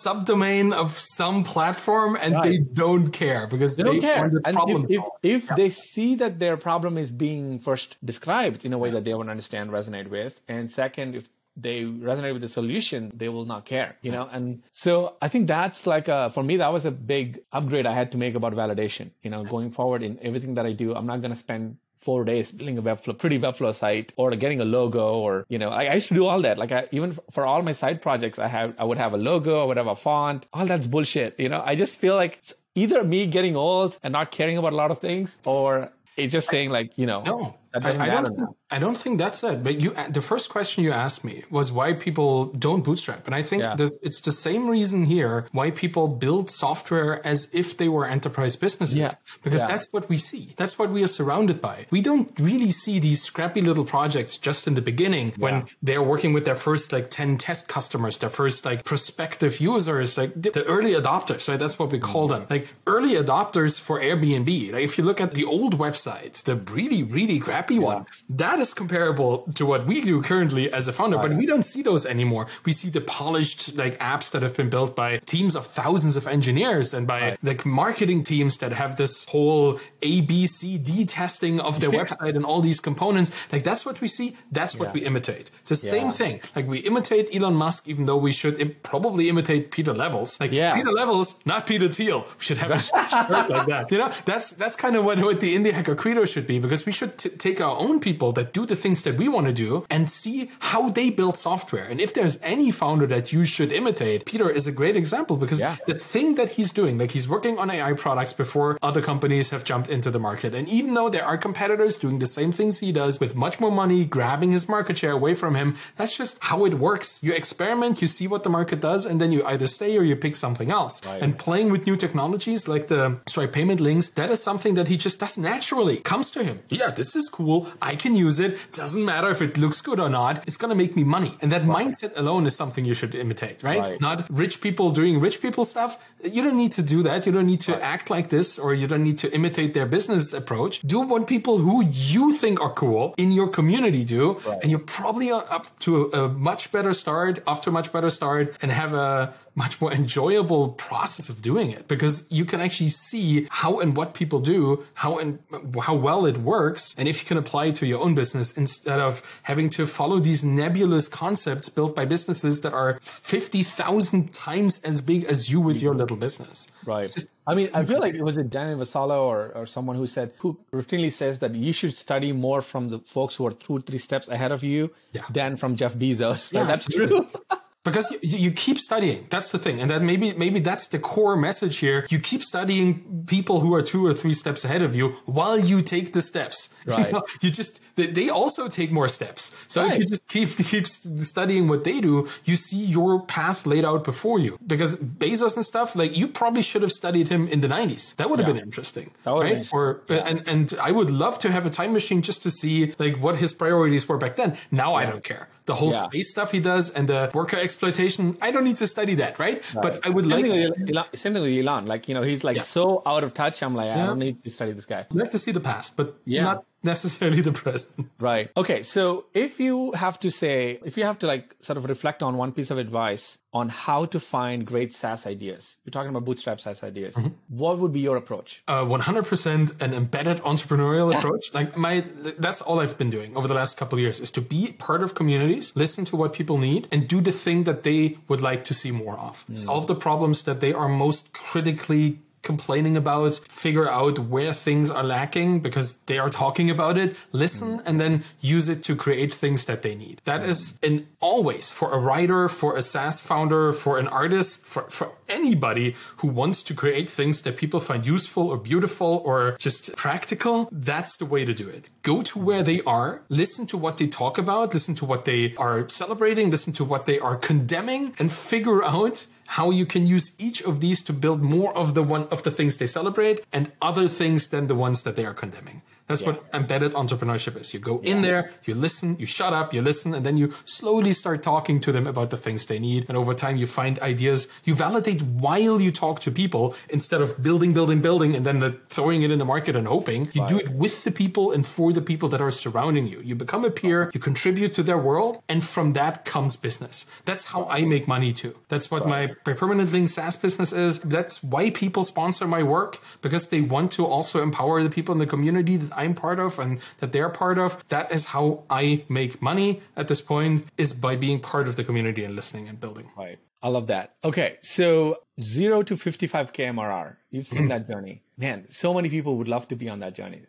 subdomain of some platform, and right. they don't care because they, don't care. The and if, if, if yeah. they see that their problem is being first described in a way yeah. that they won't understand, resonate with, and second, if they resonate with the solution, they will not care, you know? And so I think that's like a, for me, that was a big upgrade I had to make about validation, you know, going forward in everything that I do. I'm not going to spend four days building a Webflow, pretty Webflow site or getting a logo or, you know, I, I used to do all that. Like I, even for all my side projects, I have, I would have a logo, I would have a font. All that's bullshit. You know, I just feel like it's either me getting old and not caring about a lot of things or it's just saying like, you know, no, I, I, don't think, I don't think that's it. But you, the first question you asked me was why people don't bootstrap, and I think yeah. it's the same reason here why people build software as if they were enterprise businesses, yeah. because yeah. that's what we see. That's what we are surrounded by. We don't really see these scrappy little projects just in the beginning when they're working with their first like ten test customers, their first like prospective users, like the early adopters. Right, that's what we call mm-hmm. them, like early adopters for Airbnb. Like if you look at the old websites, the really really crappy one. That is comparable to what we do currently as a founder, but we don't see those anymore. We see the polished like apps that have been built by teams of thousands of engineers and by like marketing teams that have this whole A, B, C, D testing of their yeah. website and all these components. Like that's what we see. That's what yeah. we imitate. It's the same thing. Like we imitate Elon Musk, even though we should Im- probably imitate Pieter Levels. Like Pieter Levels, not Peter Thiel. We should have a shirt like that. You know, that's that's kind of what, what the Indie Hacker Credo should be because we should t- take our own people that do the things that we want to do and see how they build software. And if there's any founder that you should imitate, Pieter is a great example because yeah. the thing that he's doing, like he's working on AI products before other companies have jumped into the market. And even though there are competitors doing the same things he does with much more money, grabbing his market share away from him, that's just how it works. You experiment, you see what the market does, and then you either stay or you pick something else. Right. And playing with new technologies like the Stripe payment links, that is something that he just does naturally, comes to him. Yeah, this is cool cool. I can use it. Doesn't matter if it looks good or not. It's going to make me money. And that right. mindset alone is something you should imitate, right? right? Not rich people doing rich people stuff. You don't need to do that. You don't need to right. act like this or you don't need to imitate their business approach. Do what people who you think are cool in your community do. And you're probably up to a, a much better start, off to a much better start and have a much more enjoyable process of doing it because you can actually see how and what people do, how and how well it works, and if you can apply it to your own business instead of having to follow these nebulous concepts built by businesses that are 50,000 times as big as you with your little business. Right. Just, I mean, I feel like it was it Daniel Vassallo or, or someone who said, who routinely says that you should study more from the folks who are two, three steps ahead of you yeah. than from Jeff Bezos. Right? Yeah, That's true. because you, you keep studying. That's the thing. And then maybe, maybe that's the core message here. You keep studying people who are two or three steps ahead of you while you take the steps. Right. You, know, you just, they also take more steps. So Right. if you just keep, keep studying what they do, you see your path laid out before you. Because Bezos and stuff, like you probably should have studied him in the 90s. That would have Yeah. been interesting. That right? been Or, and, and I would love to have a time machine just to see like what his priorities were back then. Now I don't care. The whole Yeah. space stuff he does and the worker exploitation, I don't need to study that, right? But I would Same like thing, Elon, same thing with Elon. Like, you know, he's like Yeah. so out of touch. I'm like, I don't need to study this guy. I'd like to see the past, but Yeah. not necessarily the present. Right. Okay. So if you have to say, if you have to like sort of reflect on one piece of advice on how to find great SaaS ideas, you're talking about bootstrap SaaS ideas, Mm-hmm. what would be your approach? Uh, 100% an embedded entrepreneurial approach. Like my, that's all I've been doing over the last couple of years is to be part of communities, listen to what people need and do the thing that they would like to see more of. Solve the problems that they are most critically complaining about, figure out where things are lacking because they are talking about it, listen mm. and then use it to create things that they need. That is mm. in always for a writer, for a SaaS founder, for an artist, for, for anybody who wants to create things that people find useful or beautiful or just practical. That's the way to do it. Go to mm. where they are, listen to what they talk about, listen to what they are celebrating, listen to what they are condemning and figure out how you can use each of these to build more of the one of the things they celebrate and other things than the ones that they are condemning. That's what embedded entrepreneurship is. You go in there, you listen, you shut up, you listen, and then you slowly start talking to them about the things they need. And over time, you find ideas. You validate while you talk to people instead of building, building, building, and then the, throwing it in the market and hoping. You do it with the people and for the people that are surrounding you. You become a peer, you contribute to their world, and from that comes business. That's how I make money too. That's what my, my permanent link SaaS business is. That's why people sponsor my work because they want to also empower the people in the community that I'm part of and that they're part of. That is how I make money at this point is by being part of the community and listening and building. Right. I love that. Okay. So zero to 55K MRR. You've Mm-hmm. seen that journey. Man, so many people would love to be on that journey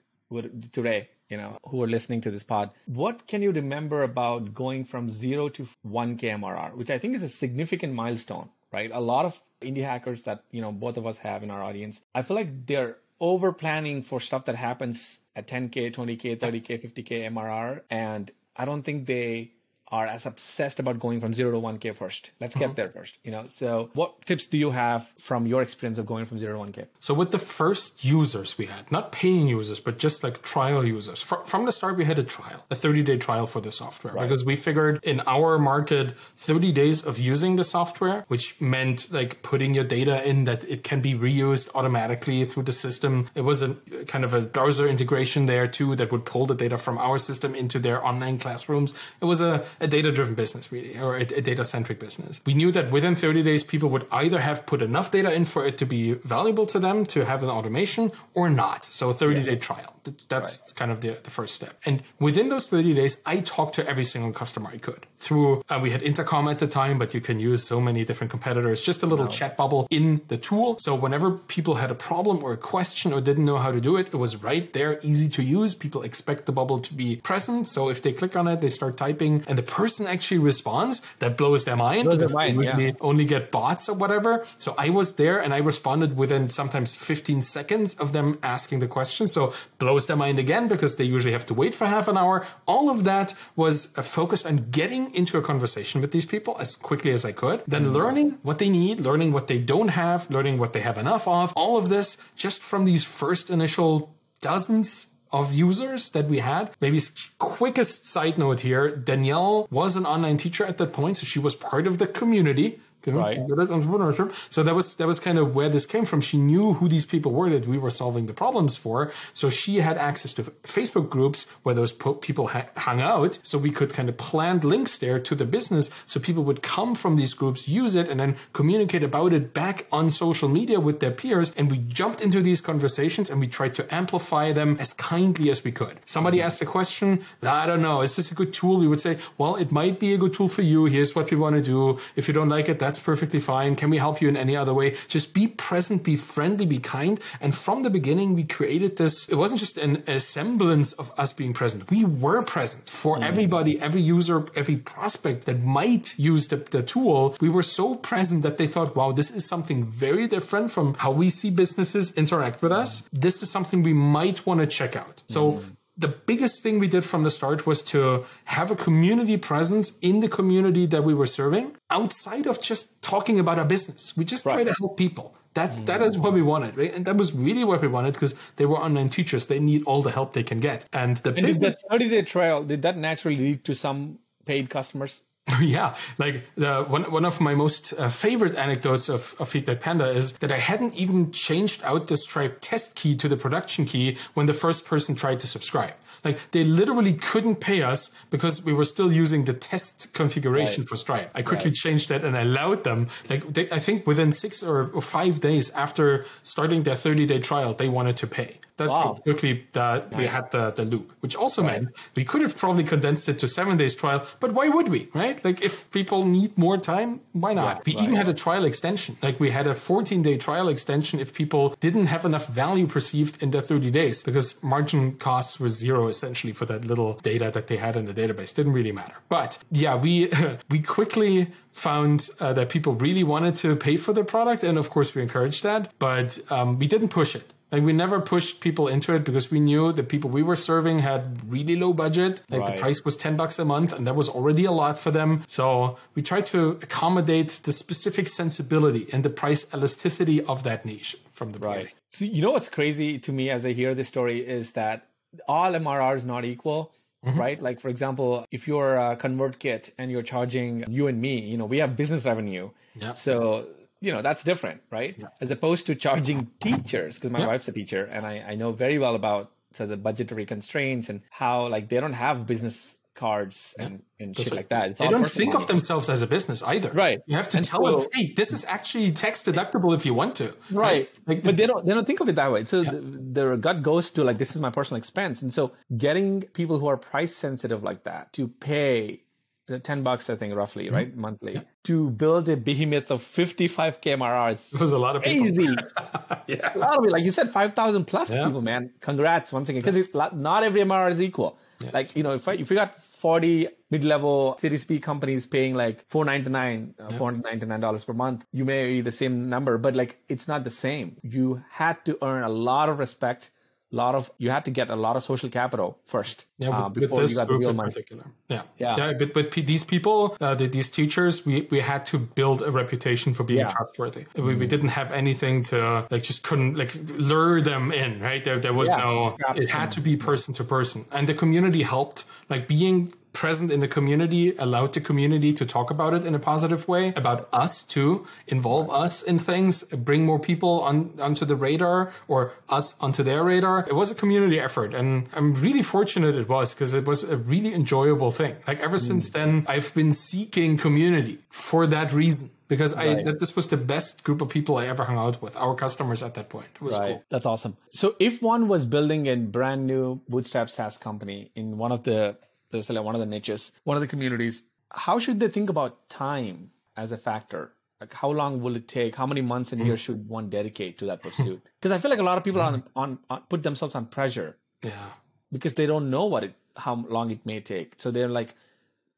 today, you know, who are listening to this pod. What can you remember about going from zero to 1K MRR, which I think is a significant milestone, right? A lot of indie hackers that, you know, both of us have in our audience, I feel like they're over planning for stuff that happens at 10K, 20K, 30K, 50K MRR. And I don't think they are as obsessed about going from zero to 1K first. Let's get uh-huh. there first, you know? So what tips do you have from your experience of going from zero to 1K? So with the first users we had, not paying users, but just like trial users, fr- from the start we had a trial, a 30 day trial for the software because we figured in our market, 30 days of using the software, which meant like putting your data in that it can be reused automatically through the system. It was a kind of a browser integration there too that would pull the data from our system into their online classrooms. It was a, a data driven business really, or a, a data centric business. We knew that within 30 days, people would either have put enough data in for it to be valuable to them to have an automation or not. So a 30 day trial. That's, that's kind of the, the first step. And within those 30 days, I talked to every single customer I could through, uh, we had Intercom at the time, but you can use so many different competitors, just a little chat bubble in the tool. So whenever people had a problem or a question or didn't know how to do it, it was right there, easy to use. People expect the bubble to be present. So if they click on it, they start typing and the person actually responds, that blows their mind. Blows their mind, yeah. only get bots or whatever. So I was there and I responded within sometimes 15 seconds of them asking the question. So blows their mind again because they usually have to wait for half an hour. All of that was focused on getting into a conversation with these people as quickly as I could, then mm. learning what they need, learning what they don't have, learning what they have enough of. All of this just from these first initial dozens of users that we had. Maybe quickest side note here, Danielle was an online teacher at that point, so she was part of the community. Okay, Right. entrepreneurship. So that was that was kind of where this came from. She knew who these people were that we were solving the problems for. So she had access to Facebook groups where those po- people ha- hung out. So we could kind of plant links there to the business, so people would come from these groups, use it, and then communicate about it back on social media with their peers. And we jumped into these conversations and we tried to amplify them as kindly as we could. Somebody mm-hmm. asked a question, I don't know, is this a good tool? We would say, well, it might be a good tool for you. Here's what we want to do. If you don't like it, that's that's perfectly fine. Can we help you in any other way? Just be present, be friendly, be kind. And from the beginning, we created this. It wasn't just an, a semblance of us being present. We were present for mm. everybody, every user, every prospect that might use the, the tool. We were so present that they thought, wow, this is something very different from how we see businesses interact with us. This is something we might want to check out. So mm the biggest thing we did from the start was to have a community presence in the community that we were serving outside of just talking about our business. We just right. try to help people. That, mm. that is what we wanted, right? And that was really what we wanted because they were online teachers. They need all the help they can get. And the and business- did that 30 day trial, did that naturally lead to some paid customers? yeah, like the, one one of my most uh, favorite anecdotes of, of FeedbackPanda is that I hadn't even changed out the Stripe test key to the production key when the first person tried to subscribe. Like they literally couldn't pay us because we were still using the test configuration right. for Stripe. I quickly right. changed that and I allowed them. Like they, I think within six or, or, five days after starting their 30 day trial, they wanted to pay. That's wow. how quickly that we had the, the loop, which also right. meant we could have probably condensed it to seven days trial, but why would we, right? Like if people need more time, why not? we even had a trial extension. Like we had a 14 day trial extension if people didn't have enough value perceived in their 30 days because margin costs were zero essentially for that little data that they had in the database. Didn't really matter. But yeah, we, we quickly found uh, that people really wanted to pay for the product. And of course we encouraged that, but um, we didn't push it. Like we never pushed people into it because we knew the people we were serving had really low budget. Like right. the price was 10 bucks a month and that was already a lot for them. So we tried to accommodate the specific sensibility and the price elasticity of that niche from the beginning. Right. So you know what's crazy to me as I hear this story is that all MRR is not equal. Mm-hmm. right? Like, for example, if you're a ConvertKit and you're charging you and me, you know, we have business revenue. Yeah. So you know that's different right yeah. as opposed to charging teachers because my yeah. wife's a teacher and I, I know very well about so the budgetary constraints and how like they don't have business cards and, and shit like that. It's they don't think money. of themselves as a business either. Right. You have to and tell so, them, hey, this is actually tax deductible if you want to. Right. right? Like but they don't they don't think of it that way. So yeah. the, their gut goes to like this is my personal expense. And so getting people who are price sensitive like that to pay 10 bucks, I think, roughly, mm-hmm. right? Monthly. Yeah. To build a behemoth of 55 KMRRs. It was a lot of people. Easy. yeah. A lot of it. Like you said, 5,000 plus yeah. people, man. Congrats once again. Because it's not every MRR is equal. Yeah, like, you know, if, I, if you got 40 mid-level Series B companies paying like 499 uh, $499 per month, you may be the same number, but like it's not the same. You had to earn a lot of respect lot of you had to get a lot of social capital first yeah, uh, before you got the real money. Particular. Yeah, yeah, yeah. But but these people, uh, these teachers, we we had to build a reputation for being yeah. trustworthy. Mm-hmm. We, we mm-hmm. didn't have anything to like just couldn't like lure them in. Right there, there was yeah, no. It had to be person to person, and the community helped. Like being present in the community, allowed the community to talk about it in a positive way, about us too, involve us in things, bring more people on onto the radar or us onto their radar. It was a community effort and I'm really fortunate it was because it was a really enjoyable thing. Like ever mm. since then, I've been seeking community for that reason because right. I that this was the best group of people I ever hung out with. Our customers at that point. It was right. cool. That's awesome. So if one was building a brand new bootstrap SaaS company in one of the this is like one of the niches, one of the communities. How should they think about time as a factor? Like how long will it take? How many months and years mm. should one dedicate to that pursuit? Because I feel like a lot of people on, on, on put themselves on pressure. Yeah. Because they don't know what it how long it may take. So they're like,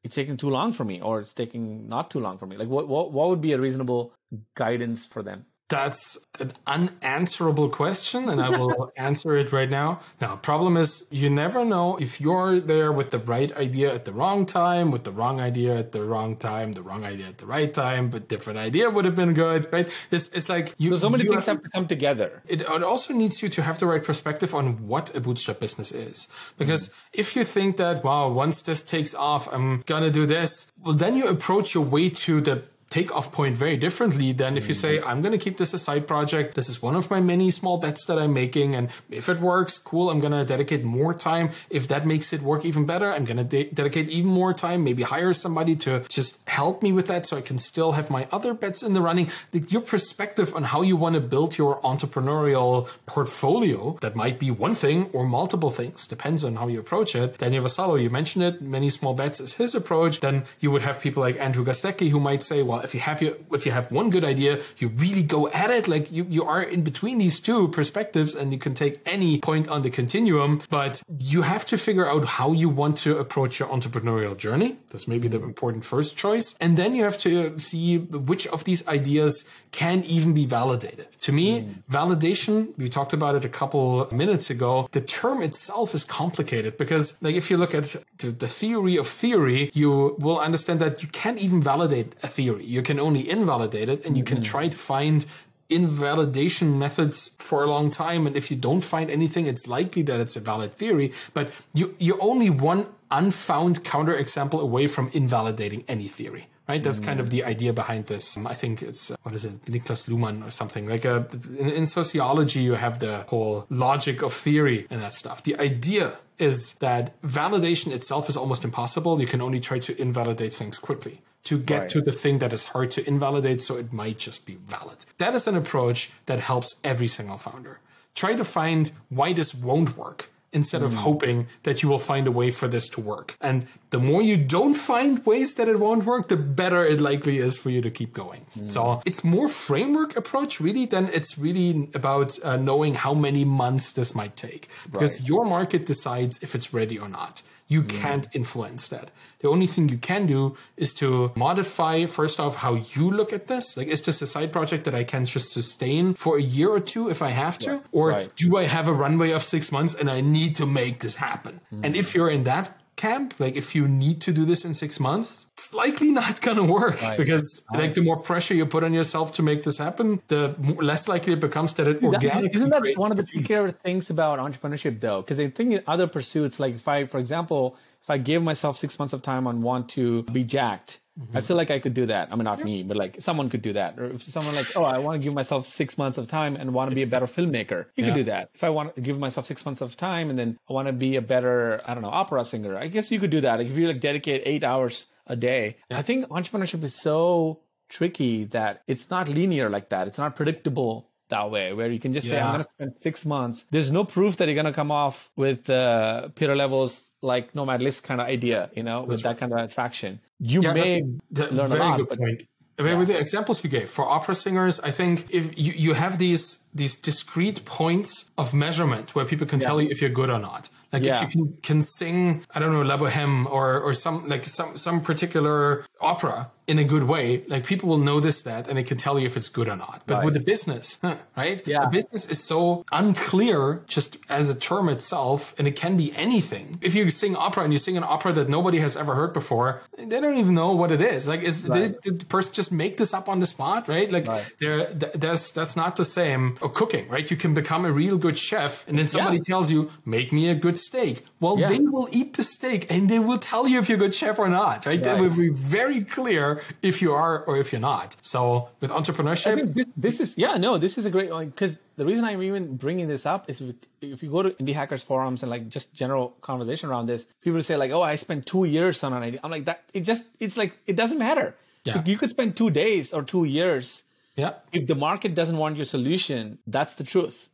it's taking too long for me, or it's taking not too long for me. Like what what, what would be a reasonable guidance for them? That's an unanswerable question, and I will answer it right now. Now, problem is you never know if you're there with the right idea at the wrong time, with the wrong idea at the wrong time, the wrong idea at the right time, but different idea would have been good, right? It's, it's like you. So, so many things have, have to come together. It, it, also needs you to have the right perspective on what a bootstrap business is, because mm. if you think that wow, once this takes off, I'm gonna do this, well, then you approach your way to the takeoff point very differently than if you say, mm-hmm. I'm going to keep this a side project. This is one of my many small bets that I'm making. And if it works, cool, I'm going to dedicate more time. If that makes it work even better, I'm going to de- dedicate even more time, maybe hire somebody to just help me with that so I can still have my other bets in the running. Your perspective on how you want to build your entrepreneurial portfolio, that might be one thing or multiple things, depends on how you approach it. Daniel Vassallo, you mentioned it, many small bets is his approach. Then you would have people like Andrew Gazdecki who might say, well, If you have your, if you have one good idea, you really go at it. Like you, you are in between these two perspectives and you can take any point on the continuum, but you have to figure out how you want to approach your entrepreneurial journey. That's maybe the important first choice. And then you have to see which of these ideas can even be validated. To me, mm. validation, we talked about it a couple minutes ago. The term itself is complicated because like if you look at the theory of theory, you will understand that you can't even validate a theory. You can only invalidate it and you can mm-hmm. try to find invalidation methods for a long time. And if you don't find anything, it's likely that it's a valid theory, but you, you're only one unfound counterexample away from invalidating any theory right? That's kind of the idea behind this. Um, I think it's, uh, what is it, Niklas Luhmann or something. Like a, uh, in, in, sociology, you have the whole logic of theory and that stuff. The idea is that validation itself is almost impossible. You can only try to invalidate things quickly to get right. to the thing that is hard to invalidate, so it might just be valid. That is an approach that helps every single founder. Try to find why this won't work instead of mm. hoping that you will find a way for this to work. And the more you don't find ways that it won't work, the better it likely is for you to keep going. Mm. So it's more framework approach really than it's really about uh, knowing how many months this might take because right. your market decides if it's ready or not. You mm. can't influence that. The only thing you can do is to modify, first off, how you look at this. Like, is this a side project that I can just sustain for a year or two if I have to? Yeah. Or right. do I have a runway of six months and I need to make this happen? Mm. And if you're in that camp, like if you need to do this in six months, it's likely not going to work right. because right. like the more pressure you put on yourself to make this happen, the less likely it becomes that it organically. Isn't that one of the trickier things about entrepreneurship though? Because I think in other pursuits, like if I, for example, if I gave myself six months of time and want to be jacked, mm-hmm. I feel like I could do that. I mean, not yeah. me, but like someone could do that. Or if someone like, oh, I want to give myself six months of time and want to be a better filmmaker, you yeah. could do that. If I want to give myself six months of time and then I want to be a better, I don't know, opera singer, I guess you could do that. Like if you like dedicate eight hours a day, yeah. I think entrepreneurship is so tricky that it's not linear like that. It's not predictable that way where you can just yeah. say i'm going to spend six months there's no proof that you're going to come off with uh, Pieter Levels like nomad list kind of idea you know That's with right. that kind of attraction you yeah, may the, learn very a lot, good but, point I mean, yeah. with the examples you gave for opera singers, I think if you, you have these these discrete points of measurement where people can yeah. tell you if you're good or not. Like yeah. if you can, can sing, I don't know, La Boheme or or some like some some particular opera in a good way, like people will notice that and they can tell you if it's good or not. But right. with the business, huh, right? Yeah. The business is so unclear just as a term itself, and it can be anything. If you sing opera and you sing an opera that nobody has ever heard before, they don't even know what it is. Like, is right. did, did, the person just make this up on the spot, right? Like, right. there, that's that's not the same. Or cooking, right? You can become a real good chef, and then somebody yeah. tells you, "Make me a good steak." Well, yeah. they will eat the steak, and they will tell you if you're a good chef or not, right? That will be very clear if you are or if you're not. So with entrepreneurship, this, this, is yeah, no, this is a great one because the reason I'm even bringing this up is if you go to indie hackers forums and like just general conversation around this, people say like, "Oh, I spent two years on an idea." I'm like, that it just it's like it doesn't matter. Yeah. You could spend two days or two years. Yeah. If the market doesn't want your solution, that's the truth.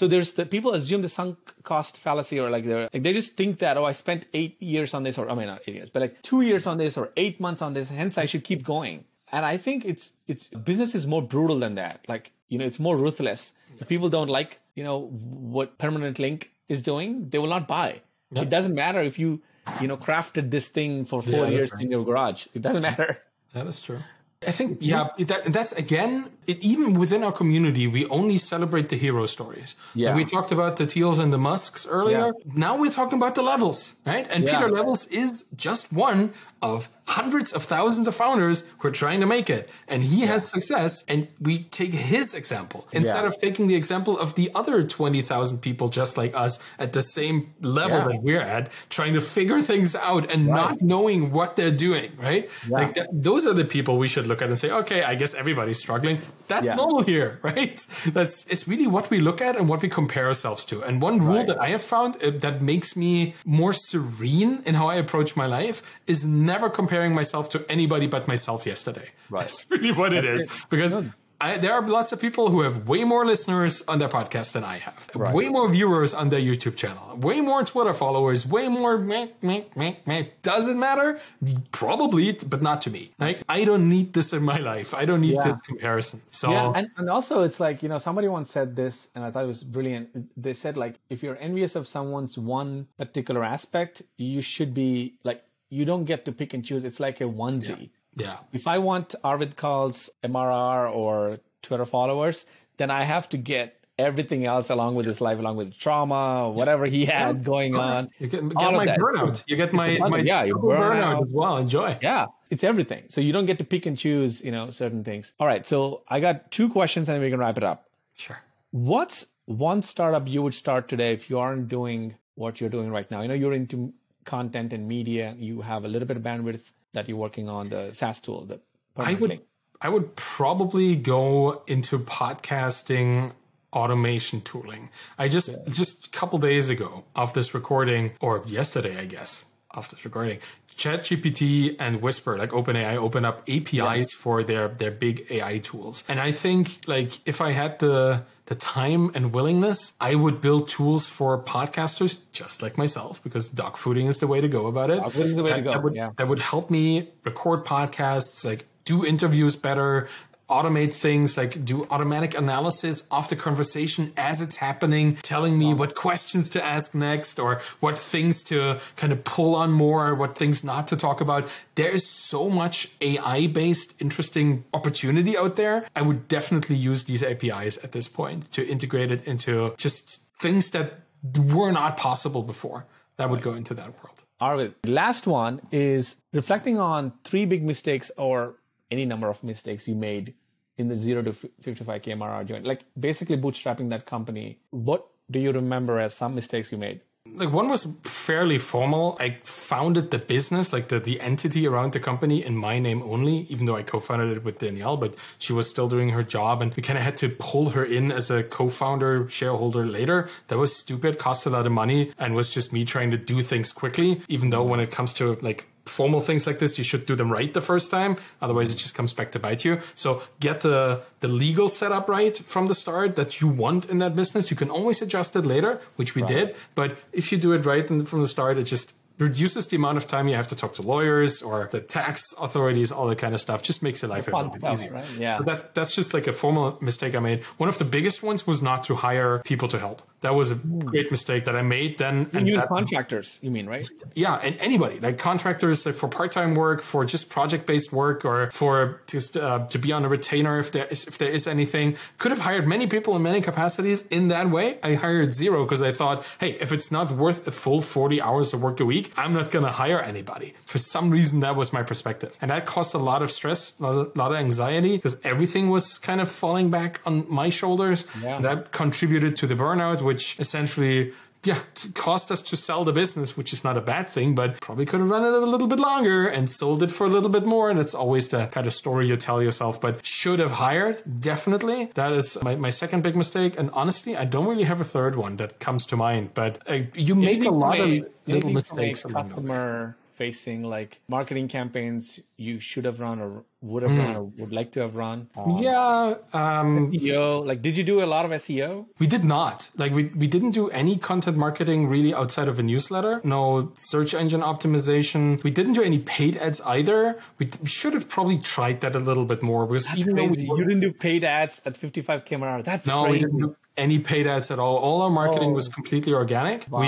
So there's the people assume the sunk cost fallacy or like they're like they just think that, oh, I spent eight years on this or I mean not eight years, but like two years on this or eight months on this, hence I should keep going. And I think it's it's business is more brutal than that. Like, you know, it's more ruthless. If people don't like, you know, what permanent link is doing, they will not buy. Yep. It doesn't matter if you, you know, crafted this thing for four yeah, years in your garage. It doesn't matter. That is true. I think, yeah, that, that's again, it, even within our community, we only celebrate the hero stories. Yeah. we talked about the Thiels and the Musks earlier. Yeah. Now we're talking about the levels, right? And yeah. Pieter Levels is just one of hundreds of thousands of founders who are trying to make it. And he yeah. has success. And we take his example instead yeah. of taking the example of the other 20,000 people just like us at the same level yeah. that we're at, trying to figure things out and right. not knowing what they're doing, right? Like that, those are the people we should look at and say, okay, I guess everybody's struggling. That's normal here, right? That's, it's really what we look at and what we compare ourselves to. And one rule right. that I have found uh, that makes me more serene in how I approach my life is never compare comparing myself to anybody but myself yesterday. Right. That's really what it is. Because I, there are lots of people who have way more listeners on their podcast than I have, right. way more viewers on their YouTube channel, way more Twitter followers, way more. Meh, meh, meh, meh. Doesn't matter? Probably, but not to me. Like I don't need this in my life. I don't need yeah. this comparison. So yeah, and, and also it's like you know somebody once said this, and I thought it was brilliant. They said like if you're envious of someone's one particular aspect, you should be like you don't get to pick and choose. It's like a onesie. Yeah. Yeah. If I want Arvid Kahl's MRR or Twitter followers, then I have to get everything else along with his life, along with trauma, whatever he had going on. You get, get my burnout. You get my, my yeah, you burn burnout as well. Enjoy. Yeah, it's everything. So you don't get to pick and choose, you know, certain things. All right. So I got two questions and we can wrap it up. Sure. What's one startup you would start today if you aren't doing what you're doing right now? You know, you're into content and media. You have a little bit of bandwidth that you're working on the SaaS tool. The I would I would probably go into podcasting automation tooling. I just yeah. just a couple days ago of this recording, or yesterday, I guess, of this recording, ChatGPT and Whisper, like OpenAI, open up APIs yeah. for their their big AI tools. And I think like if I had the the time and willingness, I would build tools for podcasters just like myself because dog fooding is the way to go about it. Dog fooding is the way that, to go. That would, yeah. that would help me record podcasts, like do interviews better, automate things like do automatic analysis of the conversation as it's happening, telling me what questions to ask next or what things to kind of pull on more, or what things not to talk about. There is so much AI based interesting opportunity out there. I would definitely use these APIs at this point to integrate it into just things that were not possible before that would go into that world. Arvid, last one is reflecting on three big mistakes or any number of mistakes you made in the zero to 55k MRR journey? Like basically bootstrapping that company. What do you remember as some mistakes you made? Like one was fairly formal. I founded the business, like the, the entity around the company in my name only, even though I co-founded it with Danielle, but she was still doing her job and we kind of had to pull her in as a co-founder shareholder later. That was stupid, cost a lot of money and was just me trying to do things quickly, even though when it comes to like formal things like this, you should do them right the first time. Otherwise, it just comes back to bite you. So get the, the legal setup right from the start that you want in that business. You can always adjust it later, which we right. did. But if you do it right from the start, it just reduces the amount of time you have to talk to lawyers or the tax authorities, all that kind of stuff. Just makes your life a little bit easier. Right? Yeah. So that that's just like a formal mistake I made. One of the biggest ones was not to hire people to help. That was a mm. great mistake that I made then. And you contractors, you mean, right? Yeah, and anybody like contractors for part-time work, for just project-based work, or for just uh, to be on a retainer if there is if there is anything. Could have hired many people in many capacities. In that way, I hired zero because I thought, hey, if it's not worth a full forty hours of work a week, I'm not going to hire anybody. For some reason, that was my perspective, and that caused a lot of stress, a lot of anxiety because everything was kind of falling back on my shoulders. Yeah. That contributed to the burnout which essentially yeah, cost us to sell the business, which is not a bad thing, but probably could have run it a little bit longer and sold it for a little bit more. And it's always the kind of story you tell yourself, but should have hired. Definitely. That is my, my second big mistake. And honestly, I don't really have a third one that comes to mind, but uh, you make a lot of little mistakes. Customer facing like marketing campaigns you should have run or would have mm. run or would like to have run? Um, yeah. Um, SEO. Like, did you do a lot of SEO? We did not. Like, we, we didn't do any content marketing really outside of a newsletter. No search engine optimization. We didn't do any paid ads either. We, we should have probably tried that a little bit more because That's even crazy. though we, you didn't do paid ads at 55 K MRR, that's no, crazy. we didn't do any paid ads at all. All our marketing oh. was completely organic. Wow.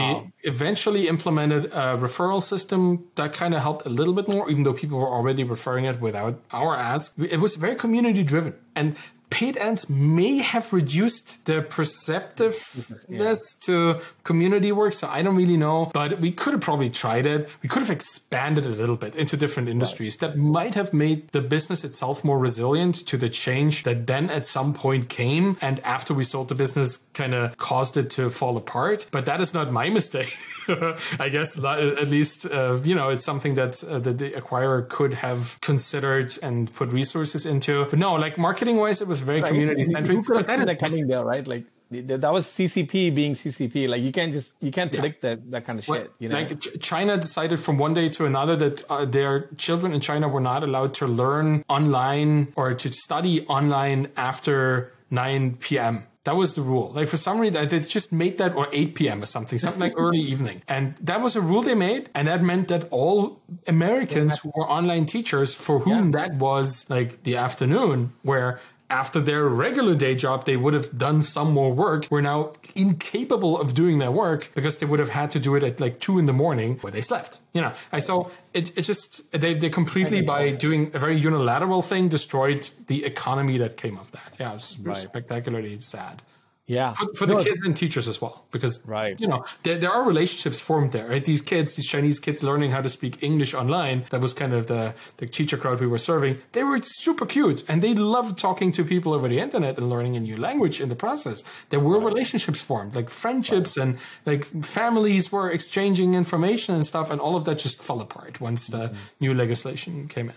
We eventually implemented a referral system that kind of helped a little bit more, even though people were already referring it without our ask. It was very community driven. And paid ads may have reduced the perceptiveness yeah. to community work. So I don't really know, but we could have probably tried it. We could have expanded a little bit into different industries right. that might have made the business itself more resilient to the change that then at some point came. And after we sold the business, kind of caused it to fall apart. But that is not my mistake. I guess at least, uh, you know, it's something that, uh, that the acquirer could have considered and put resources into. But no, like marketing wise, it was very right. community centric. But that is coming there, right? Like that was CCP being CCP. Like you can't just you can't predict that that kind of shit. You know, Like Ch- China decided from one day to another that uh, their children in China were not allowed to learn online or to study online after 9 p.m. That was the rule. Like for some reason, they just made that or 8 p.m. or something, something like early evening. And that was a rule they made. And that meant that all Americans who were online teachers for whom that was like the afternoon where after their regular day job, they would have done some more work. Were now incapable of doing their work because they would have had to do it at like two in the morning where they slept. You know, I saw it. It's just they they completely by doing a very unilateral thing destroyed the economy that came of that. Yeah, it was spectacularly sad yeah, for, for the No, kids and teachers as well because Right. you know there, there are relationships formed there right these kids these chinese kids learning how to speak english online that was kind of the the teacher crowd we were serving they were super cute and they loved talking to people over the internet and learning a new language in the process there were relationships formed like friendships and like families were exchanging information and stuff and all of that just fell apart once the Mm-hmm. new legislation came in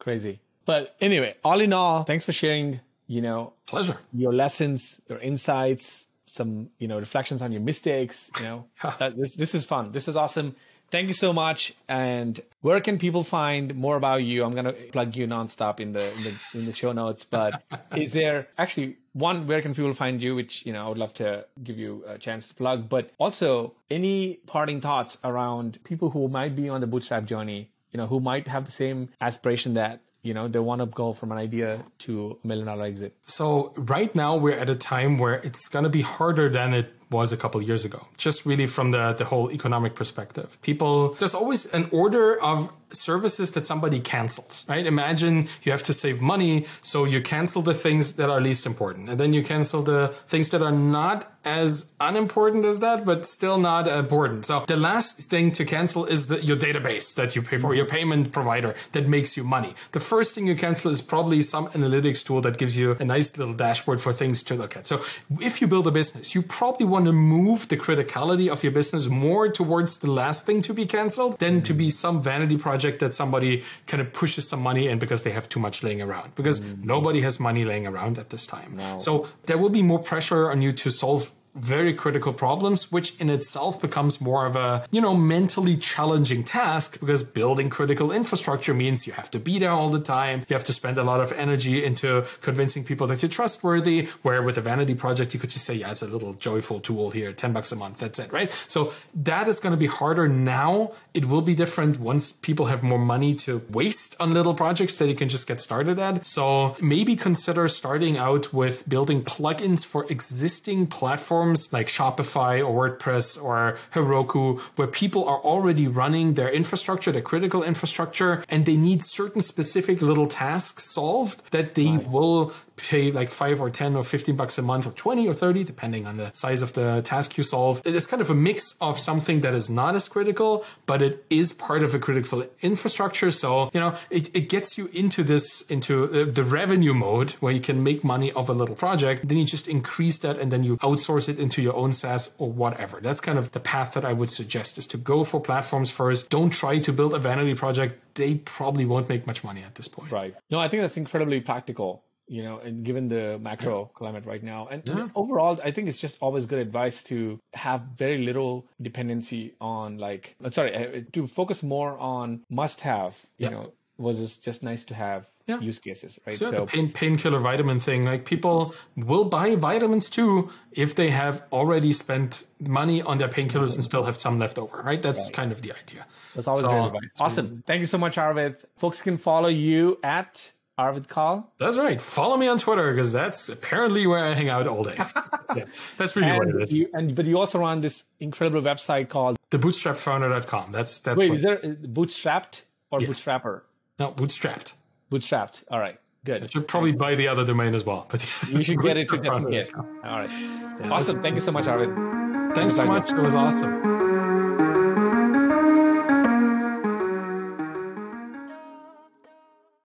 crazy. But anyway, all in all, thanks for sharing. You know, pleasure your lessons, your insights, some you know reflections on your mistakes. You know, that, this this is fun. This is awesome. Thank you so much. And where can people find more about you? I'm gonna plug you nonstop in the in the, in the show notes. But is there actually one? Where can people find you? Which you know I would love to give you a chance to plug. But also any parting thoughts around people who might be on the bootstrap journey. You know, who might have the same aspiration that you know they want to go from an idea to a million dollar exit. So right now we're at a time where it's going to be harder than it was a couple years ago. Just really from the the whole economic perspective. People there's always an order of services that somebody cancels, right? Imagine you have to save money, so you cancel the things that are least important. And then you cancel the things that are not as unimportant as that, but still not important. So the last thing to cancel is the, your database that you pay for, your payment provider that makes you money. The first thing you cancel is probably some analytics tool that gives you a nice little dashboard for things to look at. So if you build a business, you probably want to move the criticality of your business more towards the last thing to be canceled than to be some vanity project that somebody kind of pushes some money in because they have too much laying around. Because mm. nobody has money laying around at this time. So there will be more pressure on you to solve very critical problems, which in itself becomes more of a, you know, mentally challenging task because building critical infrastructure means you have to be there all the time. You have to spend a lot of energy into convincing people that you're trustworthy. Where with a vanity project, you could just say, yeah, it's a little joyful tool here, 10 bucks a month. That's it, right? So that is going to be harder now. It will be different once people have more money to waste on little projects that you can just get started at. So maybe consider starting out with building plugins for existing platforms like Shopify or WordPress or Heroku, where people are already running their infrastructure, their critical infrastructure, and they need certain specific little tasks solved that they will pay like five or 10 or 15 bucks a month or 20 or 30, depending on the size of the task you solve. It is kind of a mix of something that is not as critical, but it is part of a critical infrastructure. So, you know, it, it gets you into this, into the, the revenue mode where you can make money off a little project. Then you just increase that and then you outsource it into your own SaaS or whatever. That's kind of the path that I would suggest is to go for platforms first. Don't try to build a vanity project. They probably won't make much money at this point. Right. No, I think that's incredibly practical, you know, and given the macro climate right now. And Yeah. overall, I think it's just always good advice to have very little dependency on like, uh, sorry, uh, to focus more on must have, you Yeah. know, versus just nice to have Yeah. use cases, right? So, the pain, painkiller vitamin thing, like people will buy vitamins too if they have already spent money on their painkillers and still have some left over, right? That's kind of the idea. That's always So, great advice. Awesome. Thank you so much, Arvid. Folks can follow you at Arvid Kahl. That's right. Follow me on Twitter because that's apparently where I hang out all day. yeah, that's really what it And you, and but you also run this incredible website called Thebootstrapfounder.com. That's that's Wait, what, is there bootstrapped or bootstrapper? no bootstrapped. Bootstrapped. All right. Good. I should probably buy the other domain as well. But You should get it to case. All right. Awesome. Thank you so much, Arvid. Thanks so much. It was awesome.